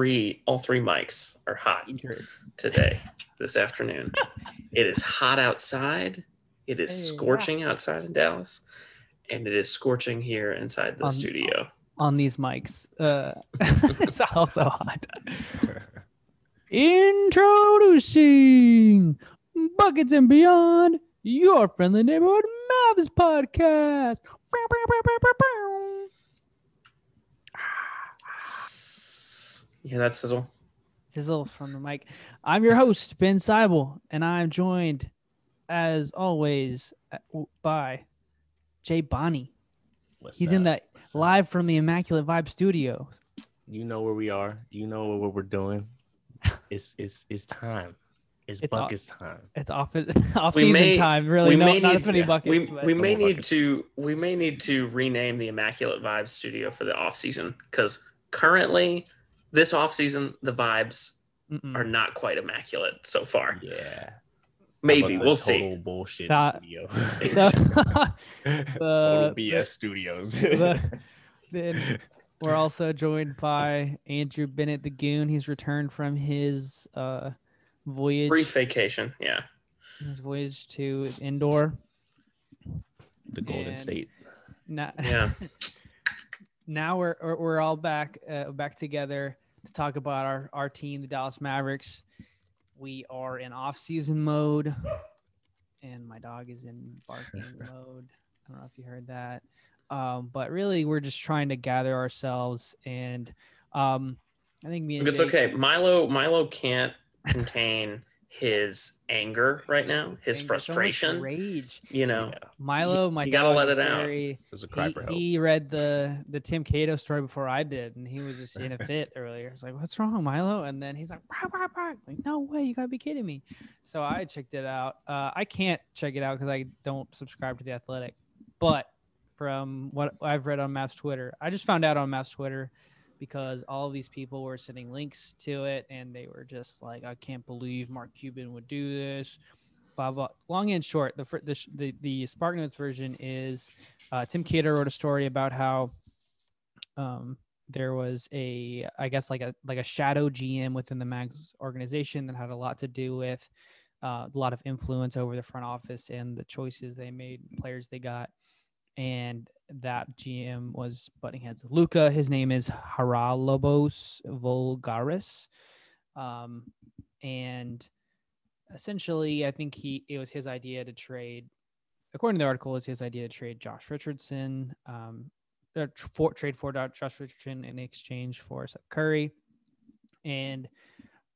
three all three mics are hot today this afternoon. it is hot outside. It is Hey, scorching outside in Dallas, and it is scorching here inside the Um, studio. on these mics. Uh, it's also hot. Introducing Buckets and Beyond, your friendly neighborhood Mavs podcast. You hear that sizzle? Sizzle from the mic. I'm your host, Ben Seibel, and I'm joined, as always, uh, by Jay Bonnie. What's He's in up? the What's up? live from the Immaculate Vibe Studios. You know where we are. You know what we're doing. It's it's it's time. It's, It's all- buckets time. It's off off We season may- time. Really, no, not as many yeah, buckets. we, we may need buckets. to we may need to rename the Immaculate Vibes Studio for the off season because currently this off season the vibes Mm-mm. are not quite immaculate so far. Yeah. Maybe How about the we'll total see. Bullshit That- studio. The- total the- BS studios. the- then we're also joined by Andrew Bennett the Goon. He's returned from his uh voyage Brief vacation, yeah. his voyage to indoor. the Golden And- State. Now, Yeah. now we're we're we're all back uh, back together to talk about our our team, the Dallas Mavericks. We are in off season mode, and my dog is in barking mode. I don't know if you heard that, um, but really we're just trying to gather ourselves, and um, I think me and It's Jake- okay. Milo Milo can't contain his anger right now, his Anger, so frustration. rage. You know, Yeah. Milo, my you gotta let is it out. very- It was a cry he, for help. he read the the Tim Cato story before I did, and he was just in a fit earlier. It's like, "What's wrong, Milo?" And then he's like, "Rah, rah, rah." "Like, no way, you gotta be kidding me!" So I checked it out. Uh, I can't check it out because I don't subscribe to the Athletic, but from what I've read on Mavs Twitter, I just found out on Mavs Twitter because all these people were sending links to it, and they were just like, "I can't believe Mark Cuban would do this." Blah blah. Long and short, the the the, the Spark Notes version is uh, Tim Cato wrote a story about how um, there was a, I guess like a like a shadow GM within the Mavs organization that had a lot to do with uh, a lot of influence over the front office and the choices they made, players they got, and that GM was butting heads Luka. His name is Haralobos Voulgaris, um, and essentially, I think he it was his idea to trade according to the article, it's his idea to trade Josh Richardson, um, for, trade for Josh Richardson in exchange for Seth Curry, and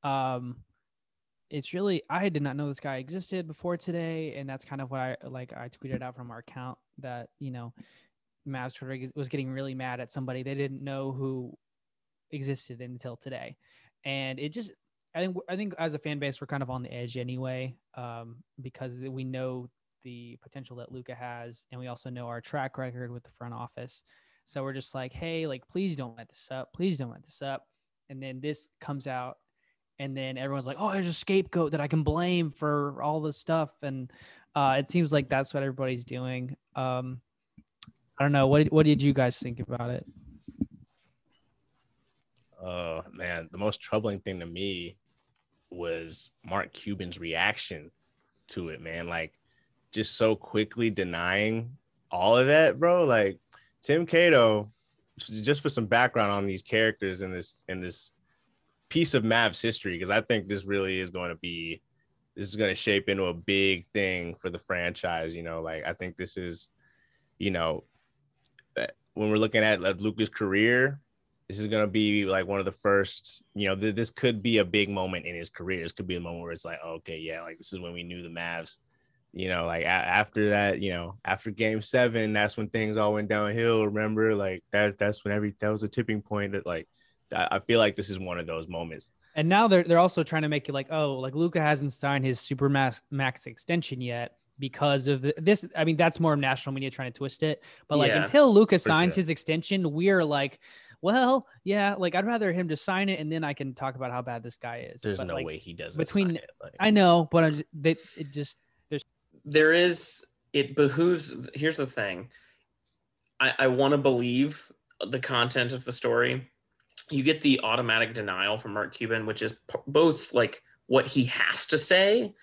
um, it's really I did not know this guy existed before today, and that's kind of what I like. I tweeted out from our account that you know, Mavs Twitter was getting really mad at somebody they didn't know who existed until today, and it just. I think I think as a fan base we're kind of on the edge anyway, um, because we know the potential that Luka has, and we also know our track record with the front office. So we're just like, hey, like, please don't let this up. Please don't let this up. And then this comes out, and then everyone's like, oh, there's a scapegoat that I can blame for all this stuff. And uh, it seems like that's what everybody's doing. Um, I don't know. What what did you guys think about it? Oh man, the most troubling thing to me was Mark Cuban's reaction to it, man. Like just so quickly denying all of that, bro. Like Tim Cato, just for some background on these characters in this in this piece of Mavs history, because I think this really is going to be this is going to shape into a big thing for the franchise. You know, like I think this is, you know, when we're looking at Luka's career, this is gonna be like one of the first, you know, th- this could be a big moment in his career. This could be a moment where it's like, oh, okay, yeah, like this is when we knew the Mavs. You know, like a- after that, you know, after Game Seven, that's when things all went downhill. Remember, like that that's when every that was a tipping point. That like, I feel like this is one of those moments. And now they're they're also trying to make it like, oh, like Luka hasn't signed his super max extension yet because of the, this. I mean, that's more national media trying to twist it. But like Yeah, until Luka signs sure. his extension, we're like, well, yeah, like I'd rather him just sign it and then I can talk about how bad this guy is. There's But, no like, way he doesn't. between- sign it, like- I know, but I'm just, they, it just there's there is it behooves here's the thing i i want to believe the content of the story you get the automatic denial from Mark Cuban, which is p- both like what he has to say,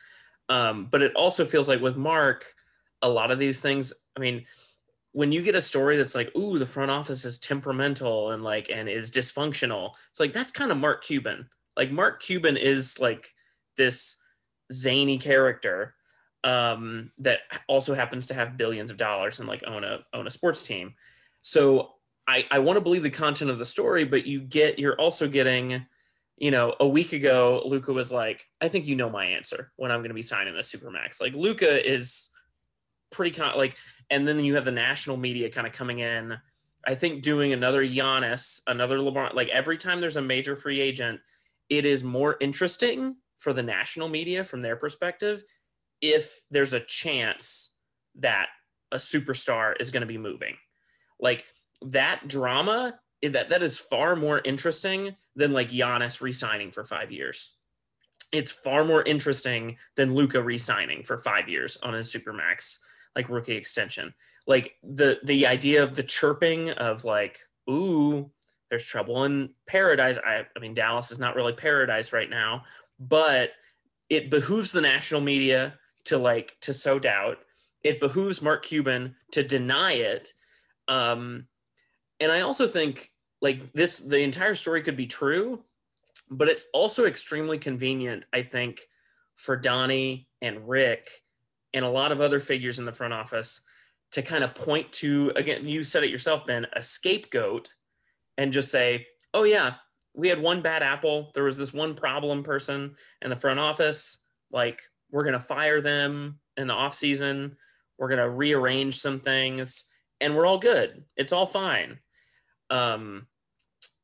um, but it also feels like with Mark, a lot of these things. I mean, when you get a story that's like, "Ooh, the front office is temperamental and like and is dysfunctional," it's like that's kind of Mark Cuban. Like Mark Cuban is like this zany character um, that also happens to have billions of dollars and like own a own a sports team. So I, I want to believe the content of the story, but you get you're also getting, you know, a week ago, Luka was like, I think you know my answer when I'm going to be signing the supermax. Like Luka is pretty con- like, and then you have the national media kind of coming in. I think doing another Giannis, another LeBron, like every time there's a major free agent, it is more interesting for the national media from their perspective if there's a chance that a superstar is going to be moving. Like that drama that that is far more interesting than like Giannis re-signing for five years. It's far more interesting than Luka re-signing for five years on his supermax like rookie extension. Like the the idea of the chirping of like, ooh, there's trouble in paradise. I, I mean, Dallas is not really paradise right now, but it behooves the national media to like to sow doubt. It behooves Mark Cuban to deny it. Um, and I also think like this, the entire story could be true, but it's also extremely convenient, I think, for Donnie and Rick and a lot of other figures in the front office to kind of point to, again, you said it yourself, Ben, a scapegoat and just say, oh, yeah, we had one bad apple. There was this one problem person in the front office. Like, we're going to fire them in the off season. We're going to rearrange some things and we're all good. It's all fine. Um,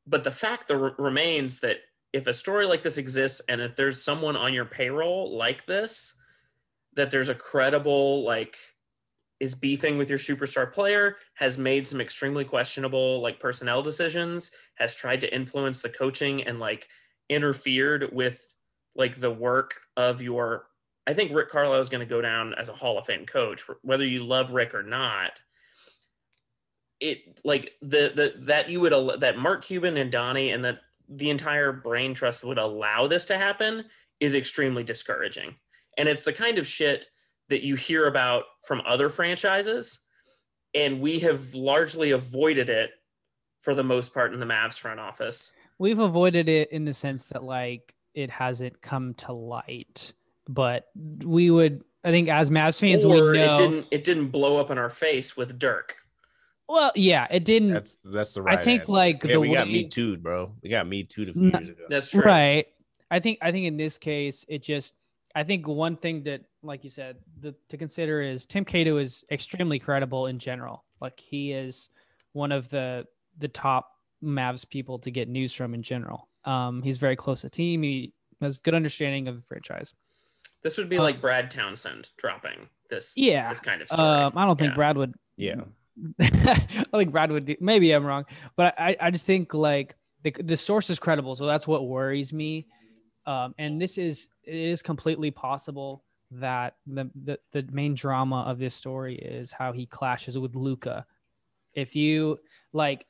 but the fact that remains that if a story like this exists and if there's someone on your payroll like this, that there's a credible, like, is beefing with your superstar player, has made some extremely questionable, like, personnel decisions, has tried to influence the coaching and, like, interfered with, like, the work of your. I think Rick Carlisle is going to go down as a Hall of Fame coach, whether you love Rick or not it like the the that you would that Mark Cuban and Donnie and that the entire brain trust would allow this to happen is extremely discouraging. And it's the kind of shit that you hear about from other franchises and we have largely avoided it for the most part in the Mavs front office. We've avoided it in the sense that like it hasn't come to light, but we would I think as Mavs fans or we know it didn't it didn't blow up in our face with Dirk. Well, yeah, it didn't. That's that's the right. I think answer. like yeah, the we way, got me too, bro. We got me too a few years ago. That's true. right. I think I think in this case, it just I think one thing that, like you said, the, to consider is Tim Cato is extremely credible in general. Like he is one of the the top Mavs people to get news from in general. Um, he's very close to team. He has good understanding of the franchise. This would be Uh, like Brad Townsend dropping this Yeah. this kind of story. Um, I don't think Yeah. Brad would Yeah, I think Brad would do. Maybe I'm wrong, but I, I just think like the the source is credible, so that's what worries me. Um, and this is it is completely possible that the, the the main drama of this story is how he clashes with Luka. If you like,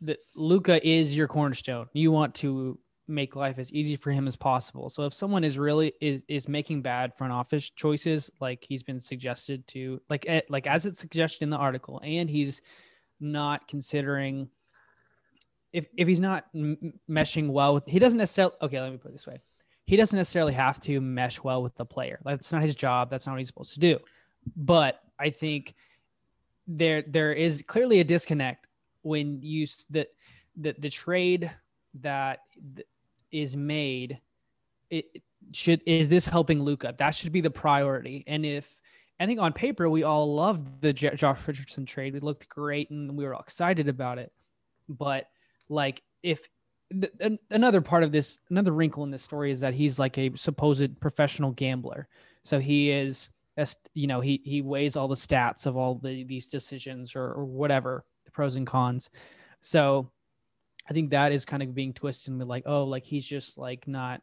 the Luka is your cornerstone. You want to make life as easy for him as possible. So if someone is really is is making bad front office choices, like he's been suggested to, like eh, like as it's suggested in the article, and he's not considering if if he's not m- meshing well with, he doesn't necessarily. Okay, let me put this way: he doesn't necessarily have to mesh well with the player. Like that's not his job. That's not what he's supposed to do. But I think there there is clearly a disconnect when you the the, the trade that th- is made it should is this helping Luka? That should be the priority. And if I think on paper we all loved the J- Josh Richardson trade, we looked great and we were all excited about it. But like if th- another part of this, another wrinkle in this story is that he's like a supposed professional gambler. So he is, you know, he he weighs all the stats of all the these decisions or, or whatever the pros and cons. So I think that is kind of being twisted and like, oh, like he's just like not,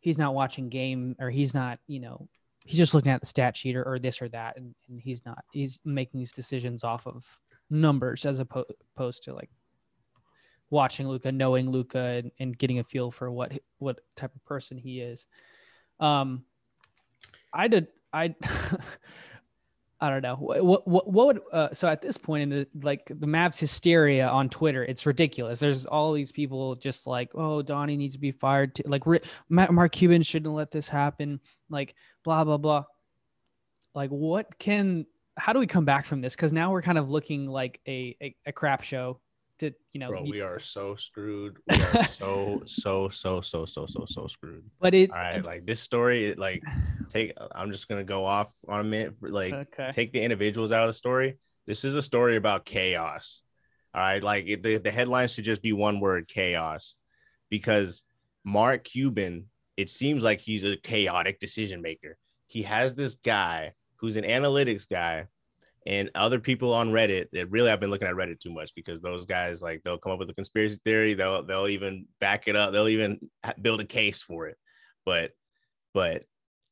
he's not watching game or he's not, you know, he's just looking at the stat sheet or, or this or that, and, and he's not, he's making these decisions off of numbers as opposed to like watching Luka, knowing Luka, and, and getting a feel for what what type of person he is. Um, I did I. I don't know what what what would uh, so at this point in the like the Mavs hysteria on Twitter, it's ridiculous. There's all these people just like, oh, Donnie needs to be fired. To, like Mark Cuban shouldn't let this happen. Like blah blah blah. Like what can how do we come back from this? Because now we're kind of looking like a, a, a crap show to you know Bro, we are so screwed. We are so so so so so so so screwed. But it all right like this story it, like take i'm just gonna go off on a minute like okay. take the individuals out of the story. This is a story about chaos. All right like it, the, the headline should just be one word chaos. Because mark cuban it seems like he's a chaotic decision maker. He has this guy who's an analytics guy and other people on Reddit that really I've been looking at Reddit too much because those guys like they'll come up with a conspiracy theory, they'll they'll even back it up, they'll even build a case for it. But but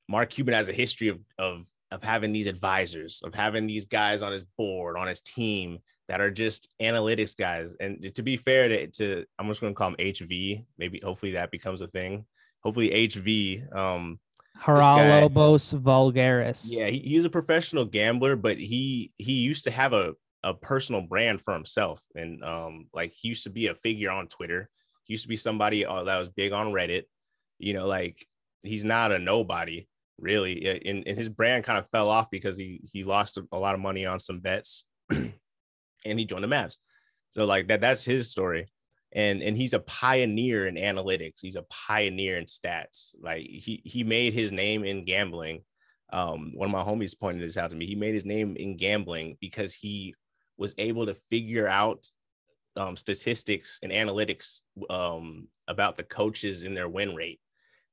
Mark Cuban has a history of of of having these advisors, of having these guys on his board, on his team that are just analytics guys. And to be fair to, to I'm just going to call him HV. Maybe hopefully that becomes a thing. Hopefully HV um Haralobos Voulgaris. Yeah, he, he's a professional gambler, but he he used to have a a personal brand for himself, and um, like he used to be a figure on Twitter. He used to be somebody uh, that was big on Reddit. You know, like he's not a nobody really, and, and his brand kind of fell off because he he lost a, a lot of money on some bets, and he joined the Mavs. So like that that's his story and and he's a pioneer in analytics. He's a pioneer in stats. Like he he made his name in gambling. Um one of my homies pointed this out to me. He made his name in gambling because he was able to figure out um, statistics and analytics um, about the coaches and their win rate.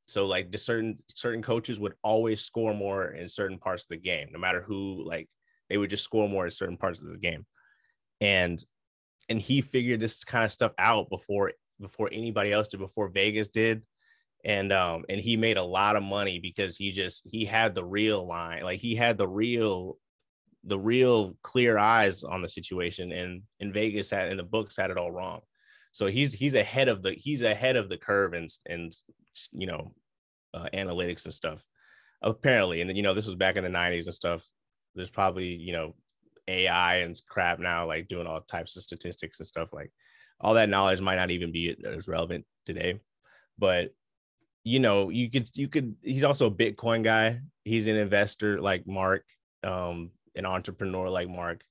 So like the certain certain coaches would always score more in certain parts of the game no matter who like they would just score more in certain parts of the game. And and he figured this kind of stuff out before before anybody else did, before Vegas did. And um and he made a lot of money because he just he had the real line, like he had the real the real clear eyes on the situation and in Vegas had and the books had it all wrong. So he's he's ahead of the he's ahead of the curve and and you know uh, analytics and stuff apparently and then you know this was back in the 90s and stuff there's probably you know AI and crap now, like doing all types of statistics and stuff. Like all that knowledge might not even be as relevant today. But you know, you could you could he's also a Bitcoin guy. He's an investor like Mark, um, an entrepreneur like Mark.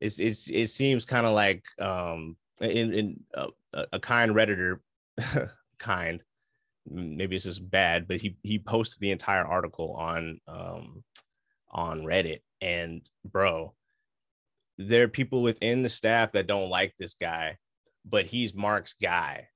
It's it's it seems kind of like um in in uh, a kind redditor kind maybe it's just bad but he he posted the entire article on um on reddit and bro there are people within the staff that don't like this guy, but he's Mark's guy.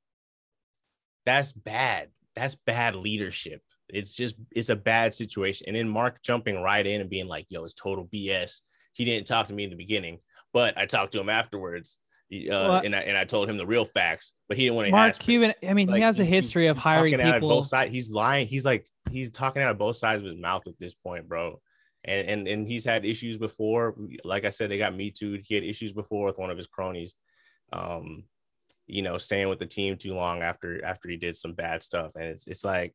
That's bad. That's bad leadership. It's just it's a bad situation. And then Mark jumping right in and being like, "Yo, it's total BS." He didn't talk to me in the beginning, but I talked to him afterwards. Uh, well, and I and I told him the real facts, but he didn't want to. Mark Cuban, I mean, like, he has a history of hiring people. both sides. He's lying. He's like he's talking out of both sides of his mouth at this point, bro and and and he's had issues before. Like I said, they got me too. He had issues before with one of his cronies. Um, you know, staying with the team too long after after he did some bad stuff, and it's it's like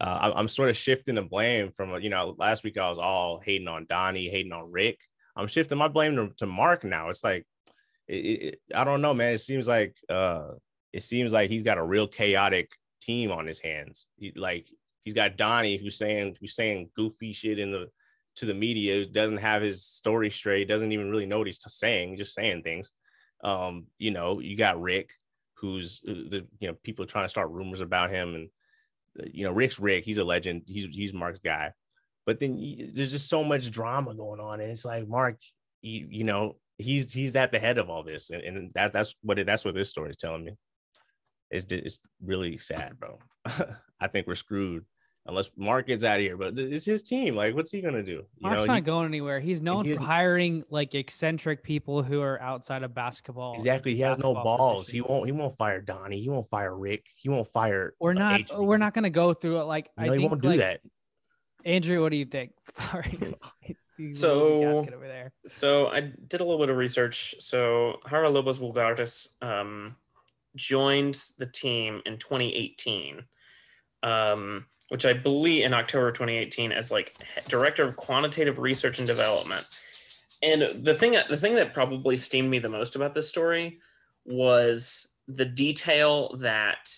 uh, I'm sort of shifting the blame from you know last week I was all hating on Donnie, hating on Rick. I'm shifting my blame to, to Mark now. It's like it, it, I don't know, man. It seems like uh, it seems like he's got a real chaotic team on his hands. He, like he's got Donnie who's saying who's saying goofy shit in the to the media doesn't have his story straight, doesn't even really know what he's saying, just saying things. Um, you know, you got Rick, who's uh, the you know people trying to start rumors about him, and uh, you know Rick's Rick, he's a legend, he's he's Mark's guy. But then you, there's just so much drama going on, and it's like Mark, you, you know, he's he's at the head of all this, and, and that that's what it, that's what this story is telling me. It's it's really sad, bro. I think we're screwed unless Mark gets out of here. But it's his team. Like, what's he gonna do? You Mark's know, not he, going anywhere. He's known for hiring like eccentric people who are outside of basketball. Exactly. He has no balls. Positions. He won't. He won't fire Donnie. He won't fire Rick. He won't fire. We're not. Uh, we're not gonna go through it. Like no, I think, he won't do like, that. Andrew, what do you think? Sorry. so so I did a little bit of research. So Haralobos Voulgaris, um, joined the team in 2018, um, which I believe in October 2018 as like director of quantitative research and development. And the thing the thing that probably steamed me the most about this story was the detail that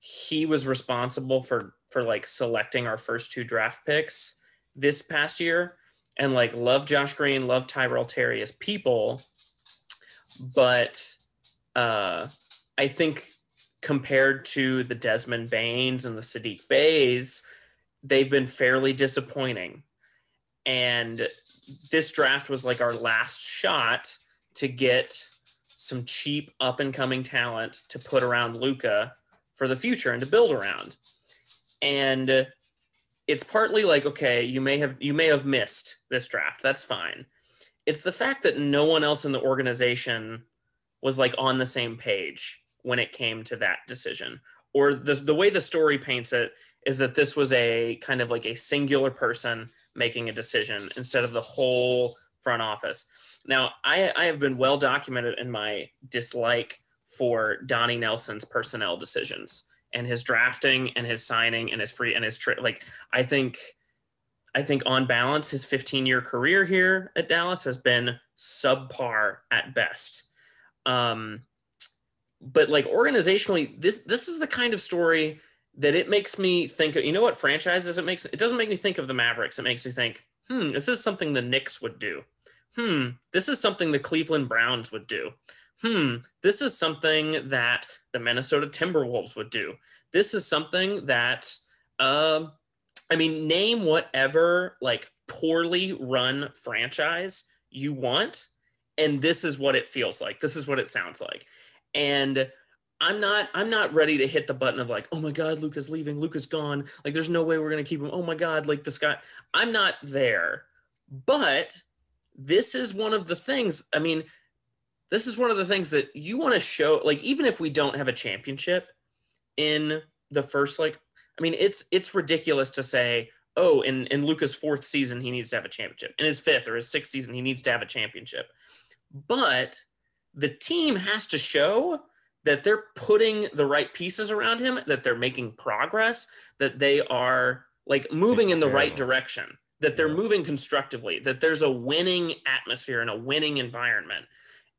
he was responsible for for like selecting our first two draft picks this past year and like love Josh Green, love Tyrell Terry as people, but uh I think compared to the Desmond Banes and the Saddiq Beys, they've been fairly disappointing. And this draft was like our last shot to get some cheap up and coming talent to put around Luka for the future and to build around. And it's partly like okay, you may have you may have missed this draft. That's fine. It's the fact that no one else in the organization was like on the same page when it came to that decision. Or the the way the story paints it is that this was a kind of like a singular person making a decision instead of the whole front office. Now, I, I have been well documented in my dislike for Donnie Nelson's personnel decisions and his drafting and his signing and his free and his trade. Like, I think, I think on balance, his 15 year career here at Dallas has been subpar at best. Um, but like organizationally, this this is the kind of story that it makes me think of, you know what franchises it makes it doesn't make me think of the Mavericks. It makes me think, hmm, this is something the Knicks would do. Hmm, this is something the Cleveland Browns would do. Hmm, this is something that the Minnesota Timberwolves would do. This is something that uh, I mean, name whatever like poorly run franchise you want, and this is what it feels like. This is what it sounds like. And I'm not I'm not ready to hit the button of like, oh my God, Luka's leaving, Luka's gone. Like there's no way we're gonna keep him. Oh my God, like this guy. I'm not there. But this is one of the things, I mean, this is one of the things that you want to show, like, even if we don't have a championship in the first, like, I mean, it's it's ridiculous to say, oh, in, in Luka's fourth season, he needs to have a championship. In his fifth or his sixth season, he needs to have a championship. But the team has to show that they're putting the right pieces around him, that they're making progress, that they are like moving in the right direction, that they're moving constructively, that there's a winning atmosphere and a winning environment.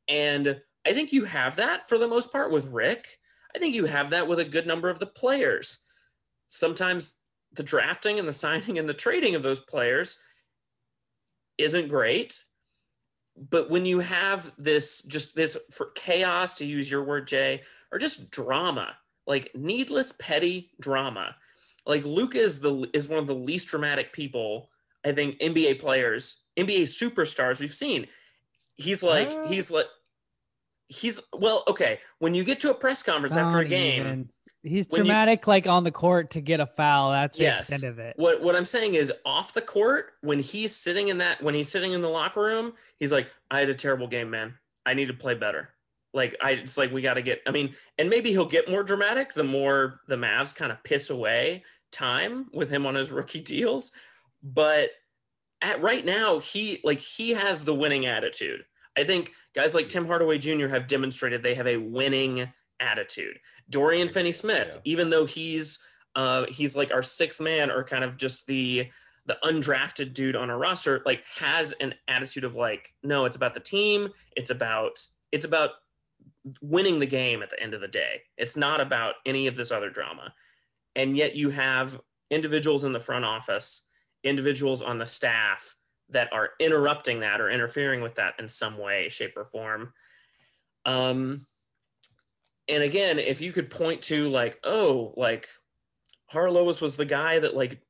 And I think you have that for the most part with Rick. I think you have that with a good number of the players. Sometimes the drafting and the signing and the trading of those players isn't great but when you have this just this for chaos to use your word jay or just drama like needless petty drama. Like luka is the is one of the least dramatic people i think nba players nba superstars we've seen. He's like he's like he's well okay when you get to a press conference after a game even. He's dramatic, you, like on the court to get a foul. That's the yes. extent of it. What what I'm saying is, off the court, when he's sitting in that, when he's sitting in the locker room, he's like, "I had a terrible game, man. I need to play better." Like I, it's like we got to get. I mean, and maybe he'll get more dramatic the more the Mavs kind of piss away time with him on his rookie deals. But at right now, he like he has the winning attitude. I think guys like Tim Hardaway Jr. have demonstrated they have a winning attitude. Dorian Finney Smith, yeah. even though he's uh, he's like our sixth man or kind of just the the undrafted dude on a roster, like has an attitude of like, no, it's about the team. It's about it's about winning the game at the end of the day. It's not about any of this other drama. And yet you have individuals in the front office, individuals on the staff that are interrupting that or interfering with that in some way, shape, or form. Um, and again, if you could point to like, oh, like Harlois was the guy that like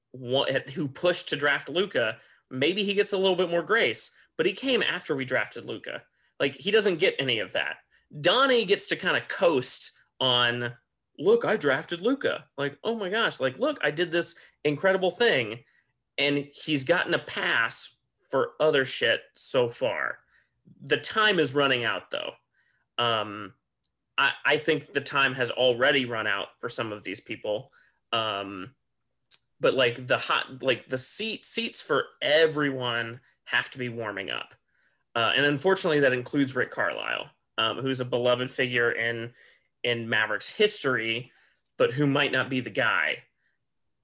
who pushed to draft Luka, maybe he gets a little bit more grace. But he came after we drafted Luka. Like he doesn't get any of that. Donnie gets to kind of coast on, look, I drafted Luka. Like, oh my gosh, like, look, I did this incredible thing. And he's gotten a pass for other shit so far. The time is running out though. Um, I, I think the time has already run out for some of these people. Um, but like the hot, like the seat seats for everyone have to be warming up. Uh, and unfortunately, that includes Rick Carlisle, um, who's a beloved figure in in Mavericks history, but who might not be the guy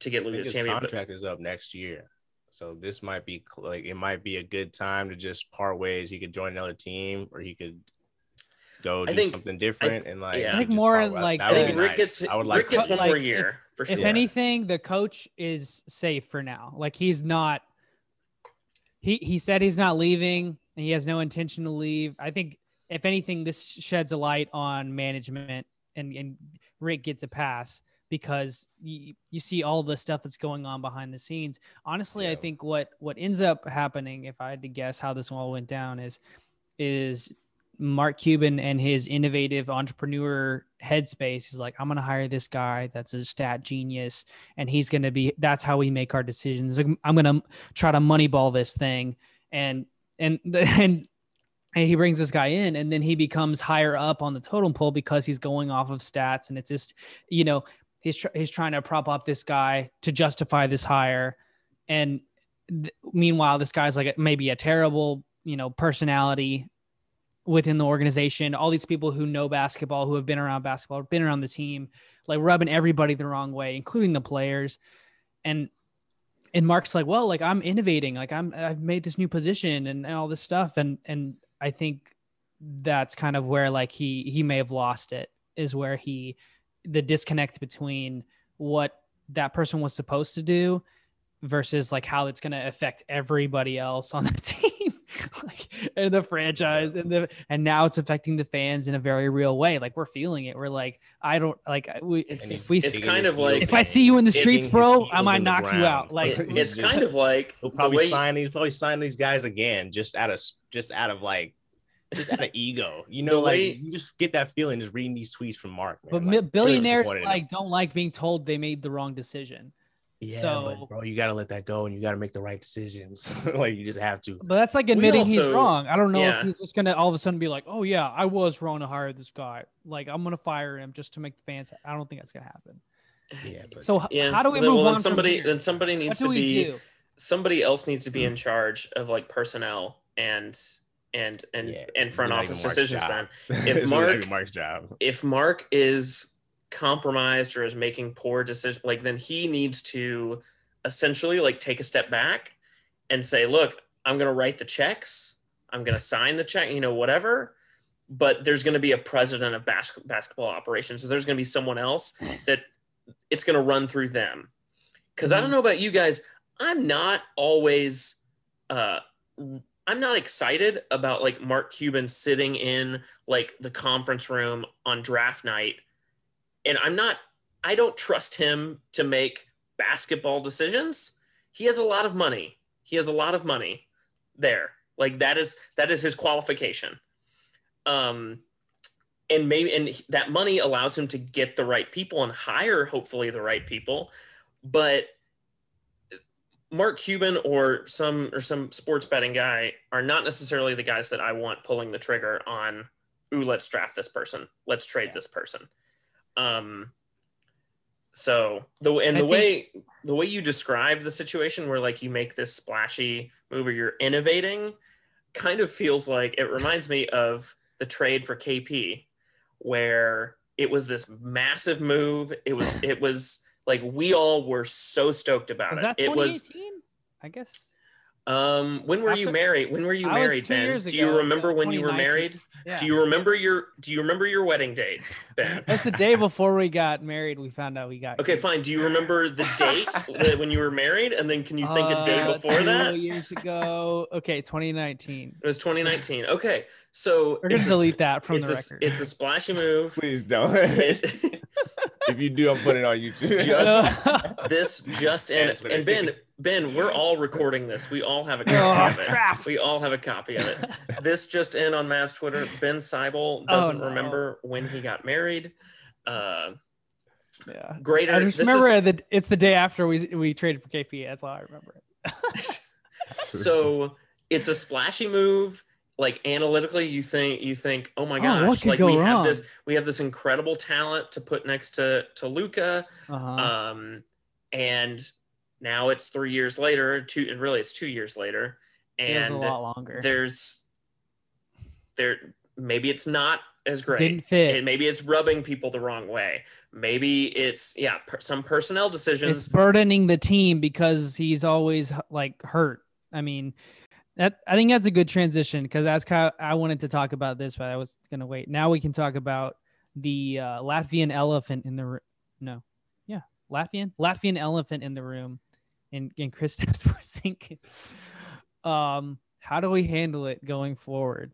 to get I Lucas his champion. But contract is up next year, so this might be like it might be a good time to just part ways. He could join another team, or he could go do think- something different and like. yeah. I think more like That I would think Rick nice. gets I would like Rick gets that. one more Like, year for sure. if anything, the coach is safe for now. Like he's not. He he said he's not leaving, and he has no intention to leave. I think if anything, this sheds a light on management, and and Rick gets a pass because you, you see all the stuff that's going on behind the scenes. Honestly, I think what what ends up happening, if I had to guess how this all went down, is is Mark Cuban and his innovative entrepreneur headspace is like, I'm gonna hire this guy that's a stat genius, and he's gonna be. That's how we make our decisions. I'm gonna try to moneyball this thing, and and and. And he brings this guy in, and then he becomes higher up on the totem pole because he's going off of stats, and it's just, you know, he's tr- he's trying to prop up this guy to justify this hire, and th- meanwhile, this guy's like maybe a terrible, you know, personality within the organization. All these people who know basketball, who have been around basketball, been around the team, like rubbing everybody the wrong way, including the players. And and Mark's like, well, like I'm innovating, like I'm I've made this new position and, and all this stuff. And and I think that's kind of where like he he may have lost it, is where he the disconnect between what that person was supposed to do versus like how it's going to affect everybody else on the team like and the franchise and the and now it's affecting the fans in a very real way like we're feeling it we're like i don't like we It's- if we it's digging kind of like- if i see you in the streets bro i might in the knock you out like It- it's just- kind of like He'll probably way- sign these. Probably sign these guys again, just out of just out of like, just out of ego. You know, like way- you just get that feeling just reading these tweets from Mark. Man. but Like, mi- really billionaires disappointed in him. like don't like being told they made the wrong decision yeah, so- but bro, you got to let that go, and you got to make the right decisions. like you just have to. but that's like admitting he's wrong i don't know yeah. if he's just gonna all of a sudden be like oh yeah i was wrong to hire this guy like i'm gonna fire him just to make the fans i don't think that's gonna happen Yeah, but so yeah. how do we Then- move well, on then somebody from here? then somebody needs to be do somebody else needs to be in mm. charge of like personnel and and and Yeah, and front office decisions job. then It's really Mark- Mark's job. if Mark is compromised or is making poor decisions, like then he needs to essentially like take a step back and say, look, I'm going to write the checks. I'm going to sign the check, you know, whatever. But there's going to be a president of bas- basketball operations. So there's going to be someone else that it's going to run through them. Cause I don't know about you guys. I'm not always, uh, I'm not excited about like Mark Cuban sitting in like the conference room on draft night. And I'm not, I don't trust him to make basketball decisions. He has a lot of money. He has a lot of money there. Like that is, that is his qualification. Um, and maybe, and that money allows him to get the right people and hire hopefully the right people. But Mark Cuban or some or some sports betting guy are not necessarily the guys that I want pulling the trigger on. Ooh, let's draft this person. Let's trade this person. Um. So the and the think- way the way you described the situation where like you make this splashy move or you're innovating, kind of feels like it reminds me of the trade for KP, where it was this massive move. It was it was like we all were so stoked about was it. It was i guess um, when were you married? When were you I married, Ben? years Do you remember when you were married? yeah Do you remember your Do you remember your wedding date, Ben? That's the day before we got married. We found out we got Okay, fine. Do you remember the date that when you were married, and then can you think a day Uh, before two that? years ago. Okay, 2019. It was 2019. Okay, so We're gonna it's a- delete that from it's the a, record. It's a splashy move. Please don't. It- if you do, I'm putting it on YouTube. Just- this just in, That's and Ben. Ben, we're all recording this. We all have a copy oh of it. crap! We all have a copy of it. this just in on Mav's Twitter. Ben Seibel doesn't Oh, no. remember when he got married. Uh, Yeah. greater. I just remember is- that it's the day after we we traded for KP. That's all I remember. so it's a splashy move. Like analytically, you think you think, oh my Oh, gosh, could like go we have this we have this incredible talent to put next to to Luka. Uh-huh. Um, and now it's three years later. Two, really, it's two years later, and a lot longer. there's there maybe it's not as great. Didn't fit. And maybe it's rubbing people the wrong way. Maybe it's yeah, per, some personnel decisions. it's burdening the team because he's always like hurt. I mean, that I think that's a good transition because as Kyle, I wanted to talk about this, but I was gonna wait. Now we can talk about the uh, Latvian elephant in the room. No, yeah, Latvian Latvian elephant in the room, in in Kristaps Porzingis. Um, how do we handle it going forward?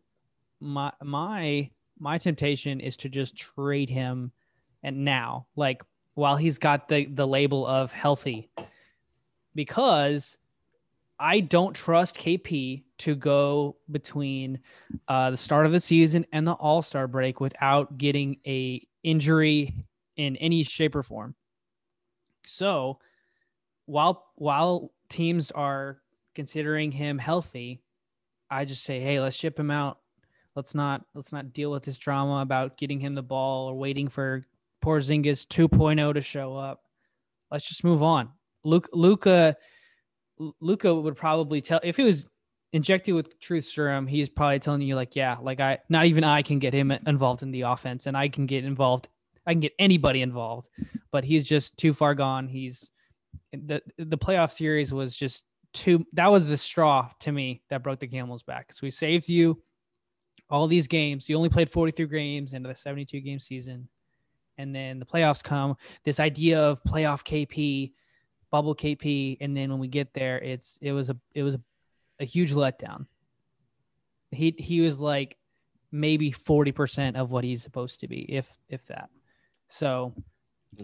My my my temptation is to just trade him, and now like while he's got the the label of healthy, because I don't trust KP to go between uh, the start of the season and the All Star break without getting a injury in any shape or form. So, while while teams are considering him healthy, I just say, hey, let's ship him out. Let's not let's not deal with this drama about getting him the ball or waiting for Porzingis 2.0 to show up. Let's just move on. Luke Luka Luka would probably tell if he was injected with truth serum, he's probably telling you like, yeah, like I not even I can get him involved in the offense and I can get involved. I can get anybody involved, but he's just too far gone. He's the the playoff series was just too that was the straw to me that broke the camel's back. So we saved you all these games. You only played 43 games into the 72 game season. And then the playoffs come. This idea of playoff KP, bubble KP, and then when we get there, it's it was a it was a, a huge letdown. He he was like maybe 40% of what he's supposed to be, if if that. So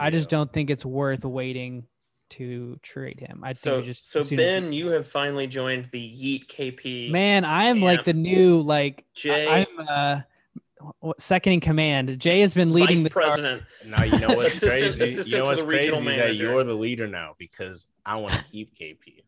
I just don't think it's worth waiting to trade him. I so just so Ben, you have finally joined the Yeet KP. Man, I am like the new like Jay- I, am uh second in command. Jay has been leading Vice the charge. president. Now you know what's Assistant- crazy. assistant you know what's crazy is that you're the leader now because I want to keep KP.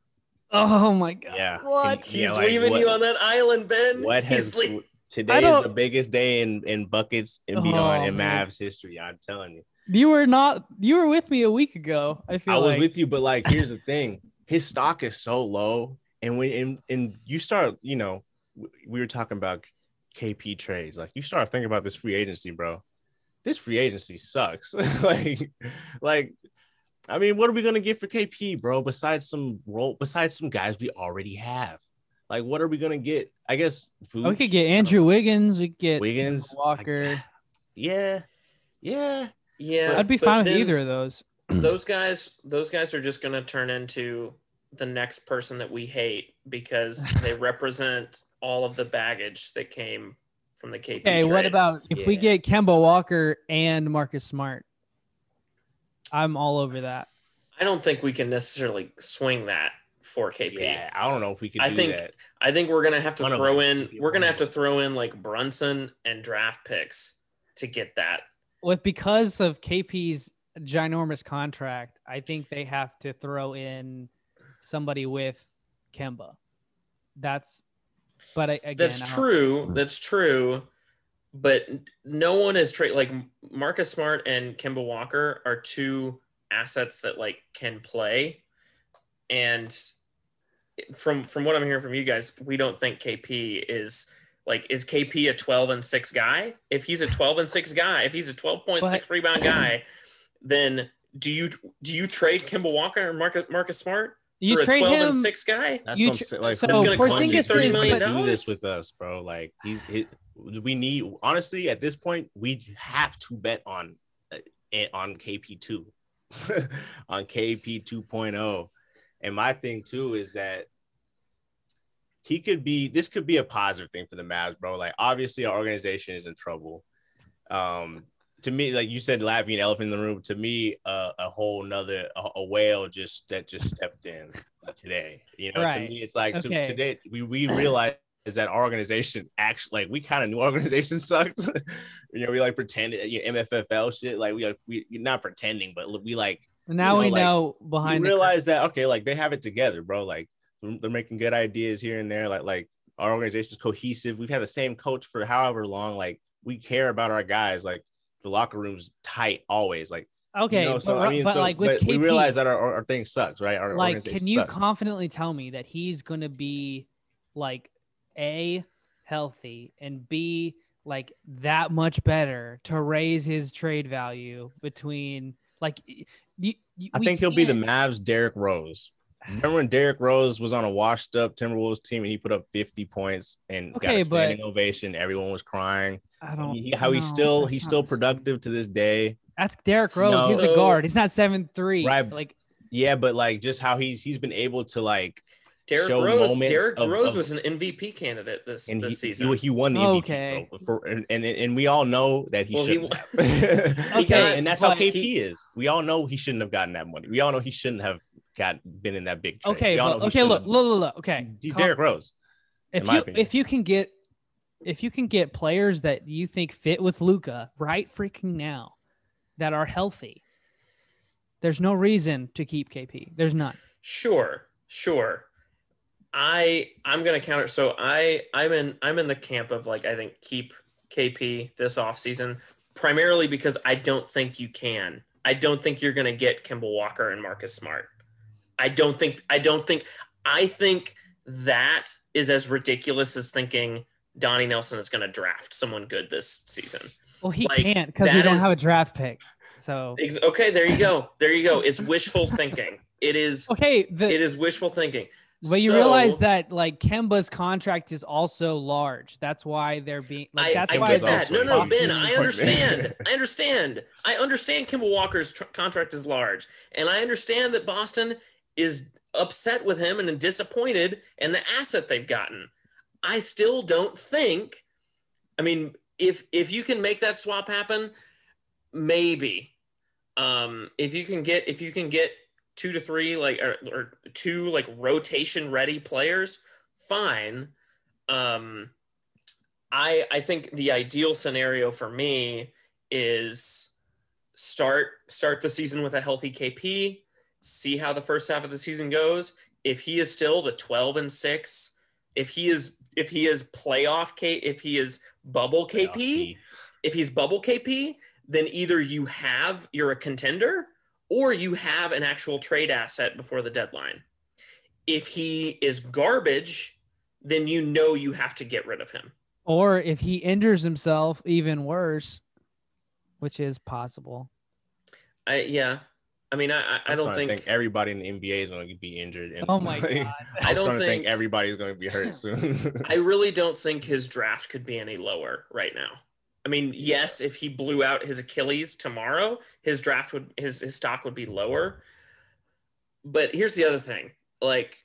Oh my god! Yeah. Can- What? He's yeah, like, leaving what- you on that island, Ben. What He's has le- today is the biggest day in in buckets and Oh, beyond in. Mavs history. I'm telling you. You were not. You were with me a week ago. I feel I was with you, but like, here's the thing: his stock is so low, and when and, and you start, you know, we were talking about KP trades. Like, you start thinking about this free agency, bro. This free agency sucks. like, like, I mean, what are we gonna get for KP, bro? Besides some role, besides some guys we already have. Like, what are we gonna get? I guess Oh, we could get Andrew Wiggins. We could get Wiggins, Kemba Walker. Yeah, yeah. yeah, I'd be fine with either of those. Those guys, those guys are just going to turn into the next person that we hate because they represent all of the baggage that came from the KP. Okay, what about if we get Kemba Walker and Marcus Smart? I'm all over that. I don't think we can necessarily swing that for KP. Yeah, I don't know if we could I do think- that. I think we're gonna have to One throw in. We're gonna have to throw in like Brunson and draft picks to get that. With because of KP's ginormous contract, I think they have to throw in somebody with Kemba. That's, but I, again, That's I true. Hmm. That's true. But no one is trade like Marcus Smart and Kemba Walker are two assets that like can play. And from from what I'm hearing from you guys, we don't think KP is like is KP a 12 and 6 guy? If he's a 12 and 6 guy, if he's a 12.6 But- rebound guy, then do you do you trade Kemba Walker or Marcus Marcus Smart You for a trade 12 him. and 6 guy? That's You what I'm saying. Like, so who's gonna Porzingis come- is who's $30 do this with us, bro? Like, he's it. We need honestly at this point, we have to bet on uh, it on KP two, on KP 2.0. And my thing too is that he could be. This could be a positive thing for the Mavs, bro. Like, obviously, our organization is in trouble. Um, to me, like you said, laughing elephant in the room. To me, uh, a whole nother a, a whale just that just stepped in today. You know, to me, it's like to, Okay. today we we realize is that our organization actually like we kind of knew our organization sucks. you know, we like pretended you know, MFFL shit. Like we like we not pretending, but we like now you we know, like, know we behind the realize that okay, like they have it together, bro. Like they're making good ideas here and there. Like like our organization's cohesive. We've had the same coach for however long. Like we care about our guys. Like the locker room's tight always. Like Okay, you know, so but, I mean, but so like with but we realize that our, our, our thing sucks, right? Our like, can you sucks. confidently tell me that he's going to be like a healthy and b like that much better to raise his trade value between like y- y- y- I think he'll be the Mavs Derrick Rose. Remember when Derrick Rose was on a washed up Timberwolves team and he put up 50 points and got a standing but- ovation? Everyone was crying. I don't He- how he's still he's still the same. productive to this day. That's Derrick Rose. No. He's a guard. He's not seven three. Right. Like Yeah, but like just how he's he's been able to like Derrick show Rose. moments Derrick of- Rose of- was an MVP candidate this and this he, season. he he won the MVP Okay. for, and, and and we all know that he Well, shouldn't have. Okay, and that's how KP he- is. We all know he shouldn't have gotten that money. We all know he shouldn't have got been in that big trade. okay, We but, okay, look, look, look, look. Okay, he's Derrick Rose. if you opinion. if you can get if you can get players that you think fit with Luka right freaking now that are healthy, there's no reason to keep KP. There's none. Sure, sure. I I'm gonna counter. So I I'm in I'm in the camp of like I think keep KP this offseason primarily because I don't think you can. I don't think you're gonna get Kemba Walker and Marcus Smart. I don't think I don't think I think that is as ridiculous as thinking Donnie Nelson is gonna draft someone good this season. Well, he Like, can't because we don't is- have a draft pick. So Okay, there you go. There you go. It's wishful thinking. It is okay, the, it is wishful thinking. but you So- realize that like Kemba's contract is also large. That's why they're being like I, that's I why get Kemba's that. No, no, Ben, I understand. I understand. I understand Kemba Walker's tr- contract is large. And I understand that Boston is upset with him and disappointed in the asset they've gotten. I still don't think, I mean, if if you can make that swap happen, maybe. Um, if you can get if you can get two to three like or, or two like rotation ready players, fine. Um, I I think the ideal scenario for me is start start the season with a healthy KP, see how the first half of the season goes. If he is still the 12 and 6, if he is if he is playoff K if he is bubble KP, if he's bubble KP, then either you have you're a contender or you have an actual trade asset before the deadline. If he is garbage, then you know you have to get rid of him. or if he injures himself, even worse, which is possible. I yeah. I mean, I I, I don't starting to think, everybody in the NBA is going to be injured. And Oh my like, god. I don't think think- everybody's going to be hurt soon. I really don't think his draft could be any lower right now. I mean, yes, if he blew out his Achilles tomorrow, his draft would his his stock would be lower. But here's the other thing. Like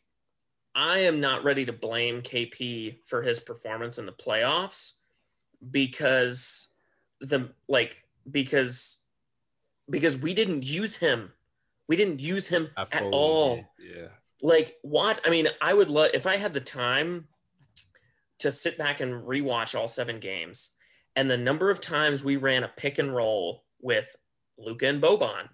I am not ready to blame KP for his performance in the playoffs because the like because because we didn't use him. We didn't use him I at all. Yeah. like what? I mean i would love if i had the time to sit back and rewatch all seven games and the number of times we ran a pick and roll with luka and boban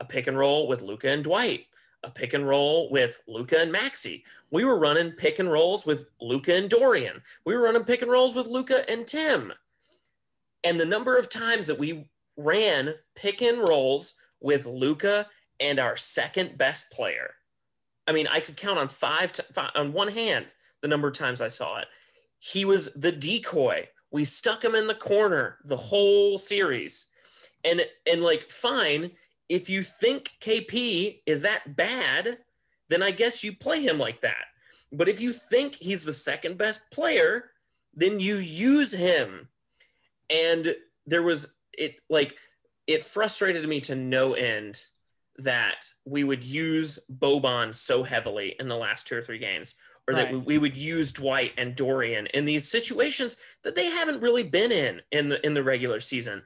a pick and roll with luka and dwight a pick and roll with luka and maxi. We were running pick and rolls with luka and dorian. We were running pick and rolls with luka and tim. And the number of times that we ran pick and rolls with luka and our second best player I mean, I could count on five, t- five on one hand the number of times I saw it. He was the decoy. We stuck him in the corner the whole series, and and like fine. If you think KP is that bad, then I guess you play him like that. But if you think he's the second best player, then you use him. And there was it like it frustrated me to no end that we would use Boban so heavily in the last two or three games, or that Right. we, we would use Dwight and Dorian in these situations that they haven't really been in in the in the regular season.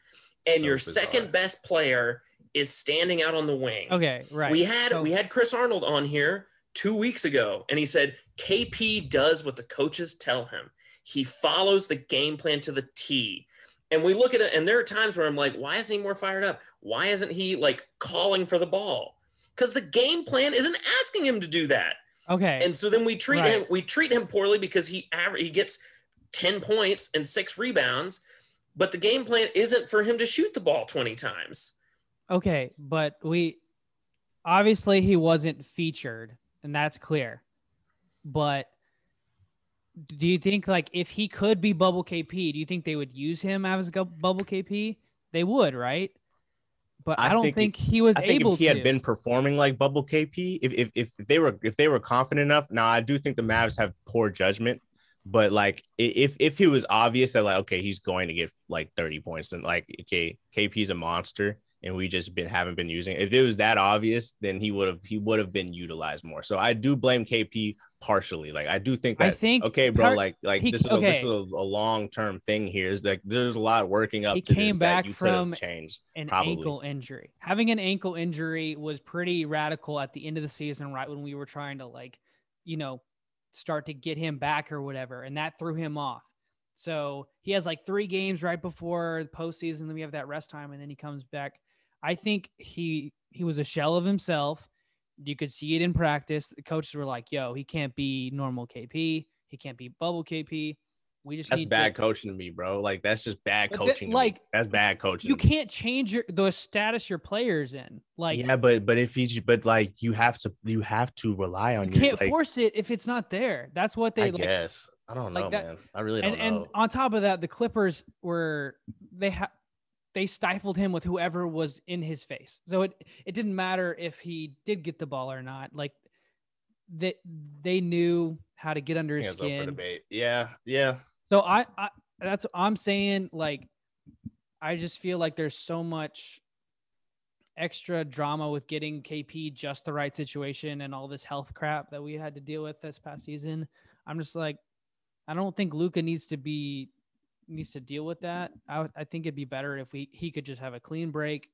And So your bizarre. second best player is standing out on the wing. Okay, right. We had So- we had Chris Arnold on here two weeks ago, and he said KP does what the coaches tell him. He follows the game plan to the T. And we look at it, and there are times where I'm like, why isn't he more fired up? Why isn't he like calling for the ball? Because the game plan isn't asking him to do that. okay. And so then we treat Right. him we treat him poorly because he aver- he gets 10 points and six rebounds, but the game plan isn't for him to shoot the ball 20 times. Okay, but we obviously he wasn't featured, and that's clear. But do you think like if he could be bubble KP, do you think they would use him as a bubble KP? They would, right? But I, I don't think think, he was I think able if he to. had been performing like Bubble KP, if, if if they were if they were confident enough, now I do think the Mavs have poor judgment. But like if if he was obvious that like okay he's going to get like 30 points and like okay KP's a monster and we just been haven't been using it. if it was that obvious then he would have he would have been utilized more. So I do blame KP partially. Like I do think that I think okay bro part- like like he- this is a, this is a, a long term thing here. Is like there's a lot working up He to came this back from changed. an probably. ankle injury. Having an ankle injury was pretty radical at the end of the season, right when we were trying to like, you know, start to get him back or whatever, and that threw him off. So he has like three games right before the postseason. Then we have that rest time, and then he comes back. I think he he was a shell of himself. You could see it in practice. The coaches were like, "Yo, he can't be normal KP. He can't be bubble KP. We just That's bad to, coaching to me, bro. Like that's just bad But coaching. me. like, that's bad coaching. you can't change your the status your players in. Like yeah, but but if he's but like you have to you have to rely on you your can't like, force it if it's not there. That's what they I like. guess I don't like know, that- man. I really don't and know. And on top of that, the Clippers were they had they stifled him with whoever was in his face. So it it didn't matter if he did get the ball or not. Like they they knew how to get under his skin. Yeah, yeah. So I, I that's I'm saying like I just feel like there's so much extra drama with getting KP just the right situation and all this health crap that we had to deal with this past season. I'm just like I don't think Luka needs to be needs to deal with that. I I think it'd be better if we he could just have a clean break.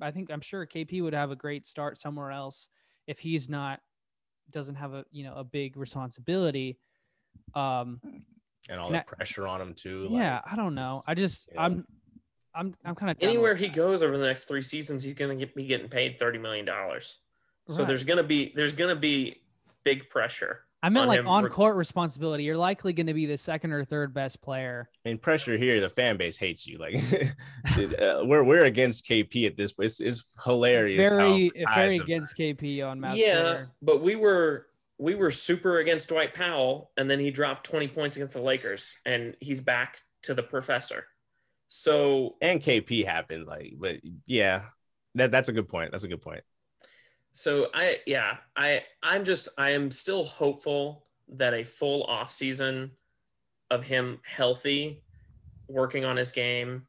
I think I'm sure KP would have a great start somewhere else if he's not doesn't have a you know a big responsibility. Um And all And the I- pressure on him too. like, yeah, I don't know. I just yeah. I'm I'm I'm kind of Anywhere he goes over the next three seasons, he's going to get, be getting paid thirty million dollars. So Right. there's going to be there's going to be big pressure. I meant on like on reg- court responsibility. You're likely going to be the second or third best player. I mean, pressure here, the fan base hates you. Like, uh, we're we're against KP at this point. It's, it's hilarious. Very how very ties have- against KP on Mavs yeah, Twitter. but we were we were super against Dwight Powell, and then he dropped twenty points against the Lakers, and he's back to the professor. So and KP happened. Like, but yeah, that that's a good point. That's a good point. So I yeah, I I'm just I am still hopeful that a full off season of him healthy, working on his game,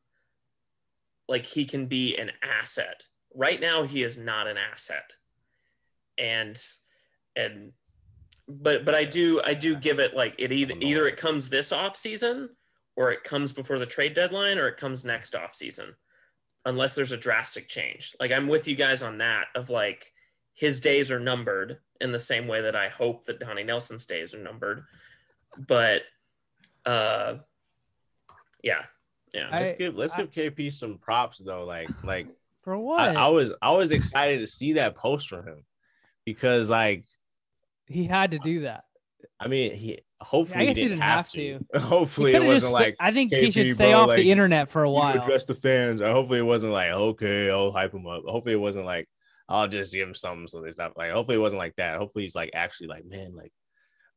like he can be an asset. Right now he is not an asset. And and but but I do I do give it like it either either it comes this off season or it comes before the trade deadline or it comes next off season unless there's a drastic change. Like I'm with you guys on that of like his days are numbered in the same way that I hope that Donnie Nelson's days are numbered. But uh yeah. Yeah. I- Let's give let's I- give KP some props though. Like like For what? I, I was I was excited to see that post from him because like he had to do that. I mean he hopefully I guess he he didn't, didn't have, have to. Hopefully it wasn't just- like I think he should stay bro, off like, the internet for a while. address the fans. Or hopefully it wasn't like okay, I'll hype him up. Hopefully it wasn't like I'll just give him something so they stop. Like hopefully it wasn't like that. Hopefully he's like actually like man like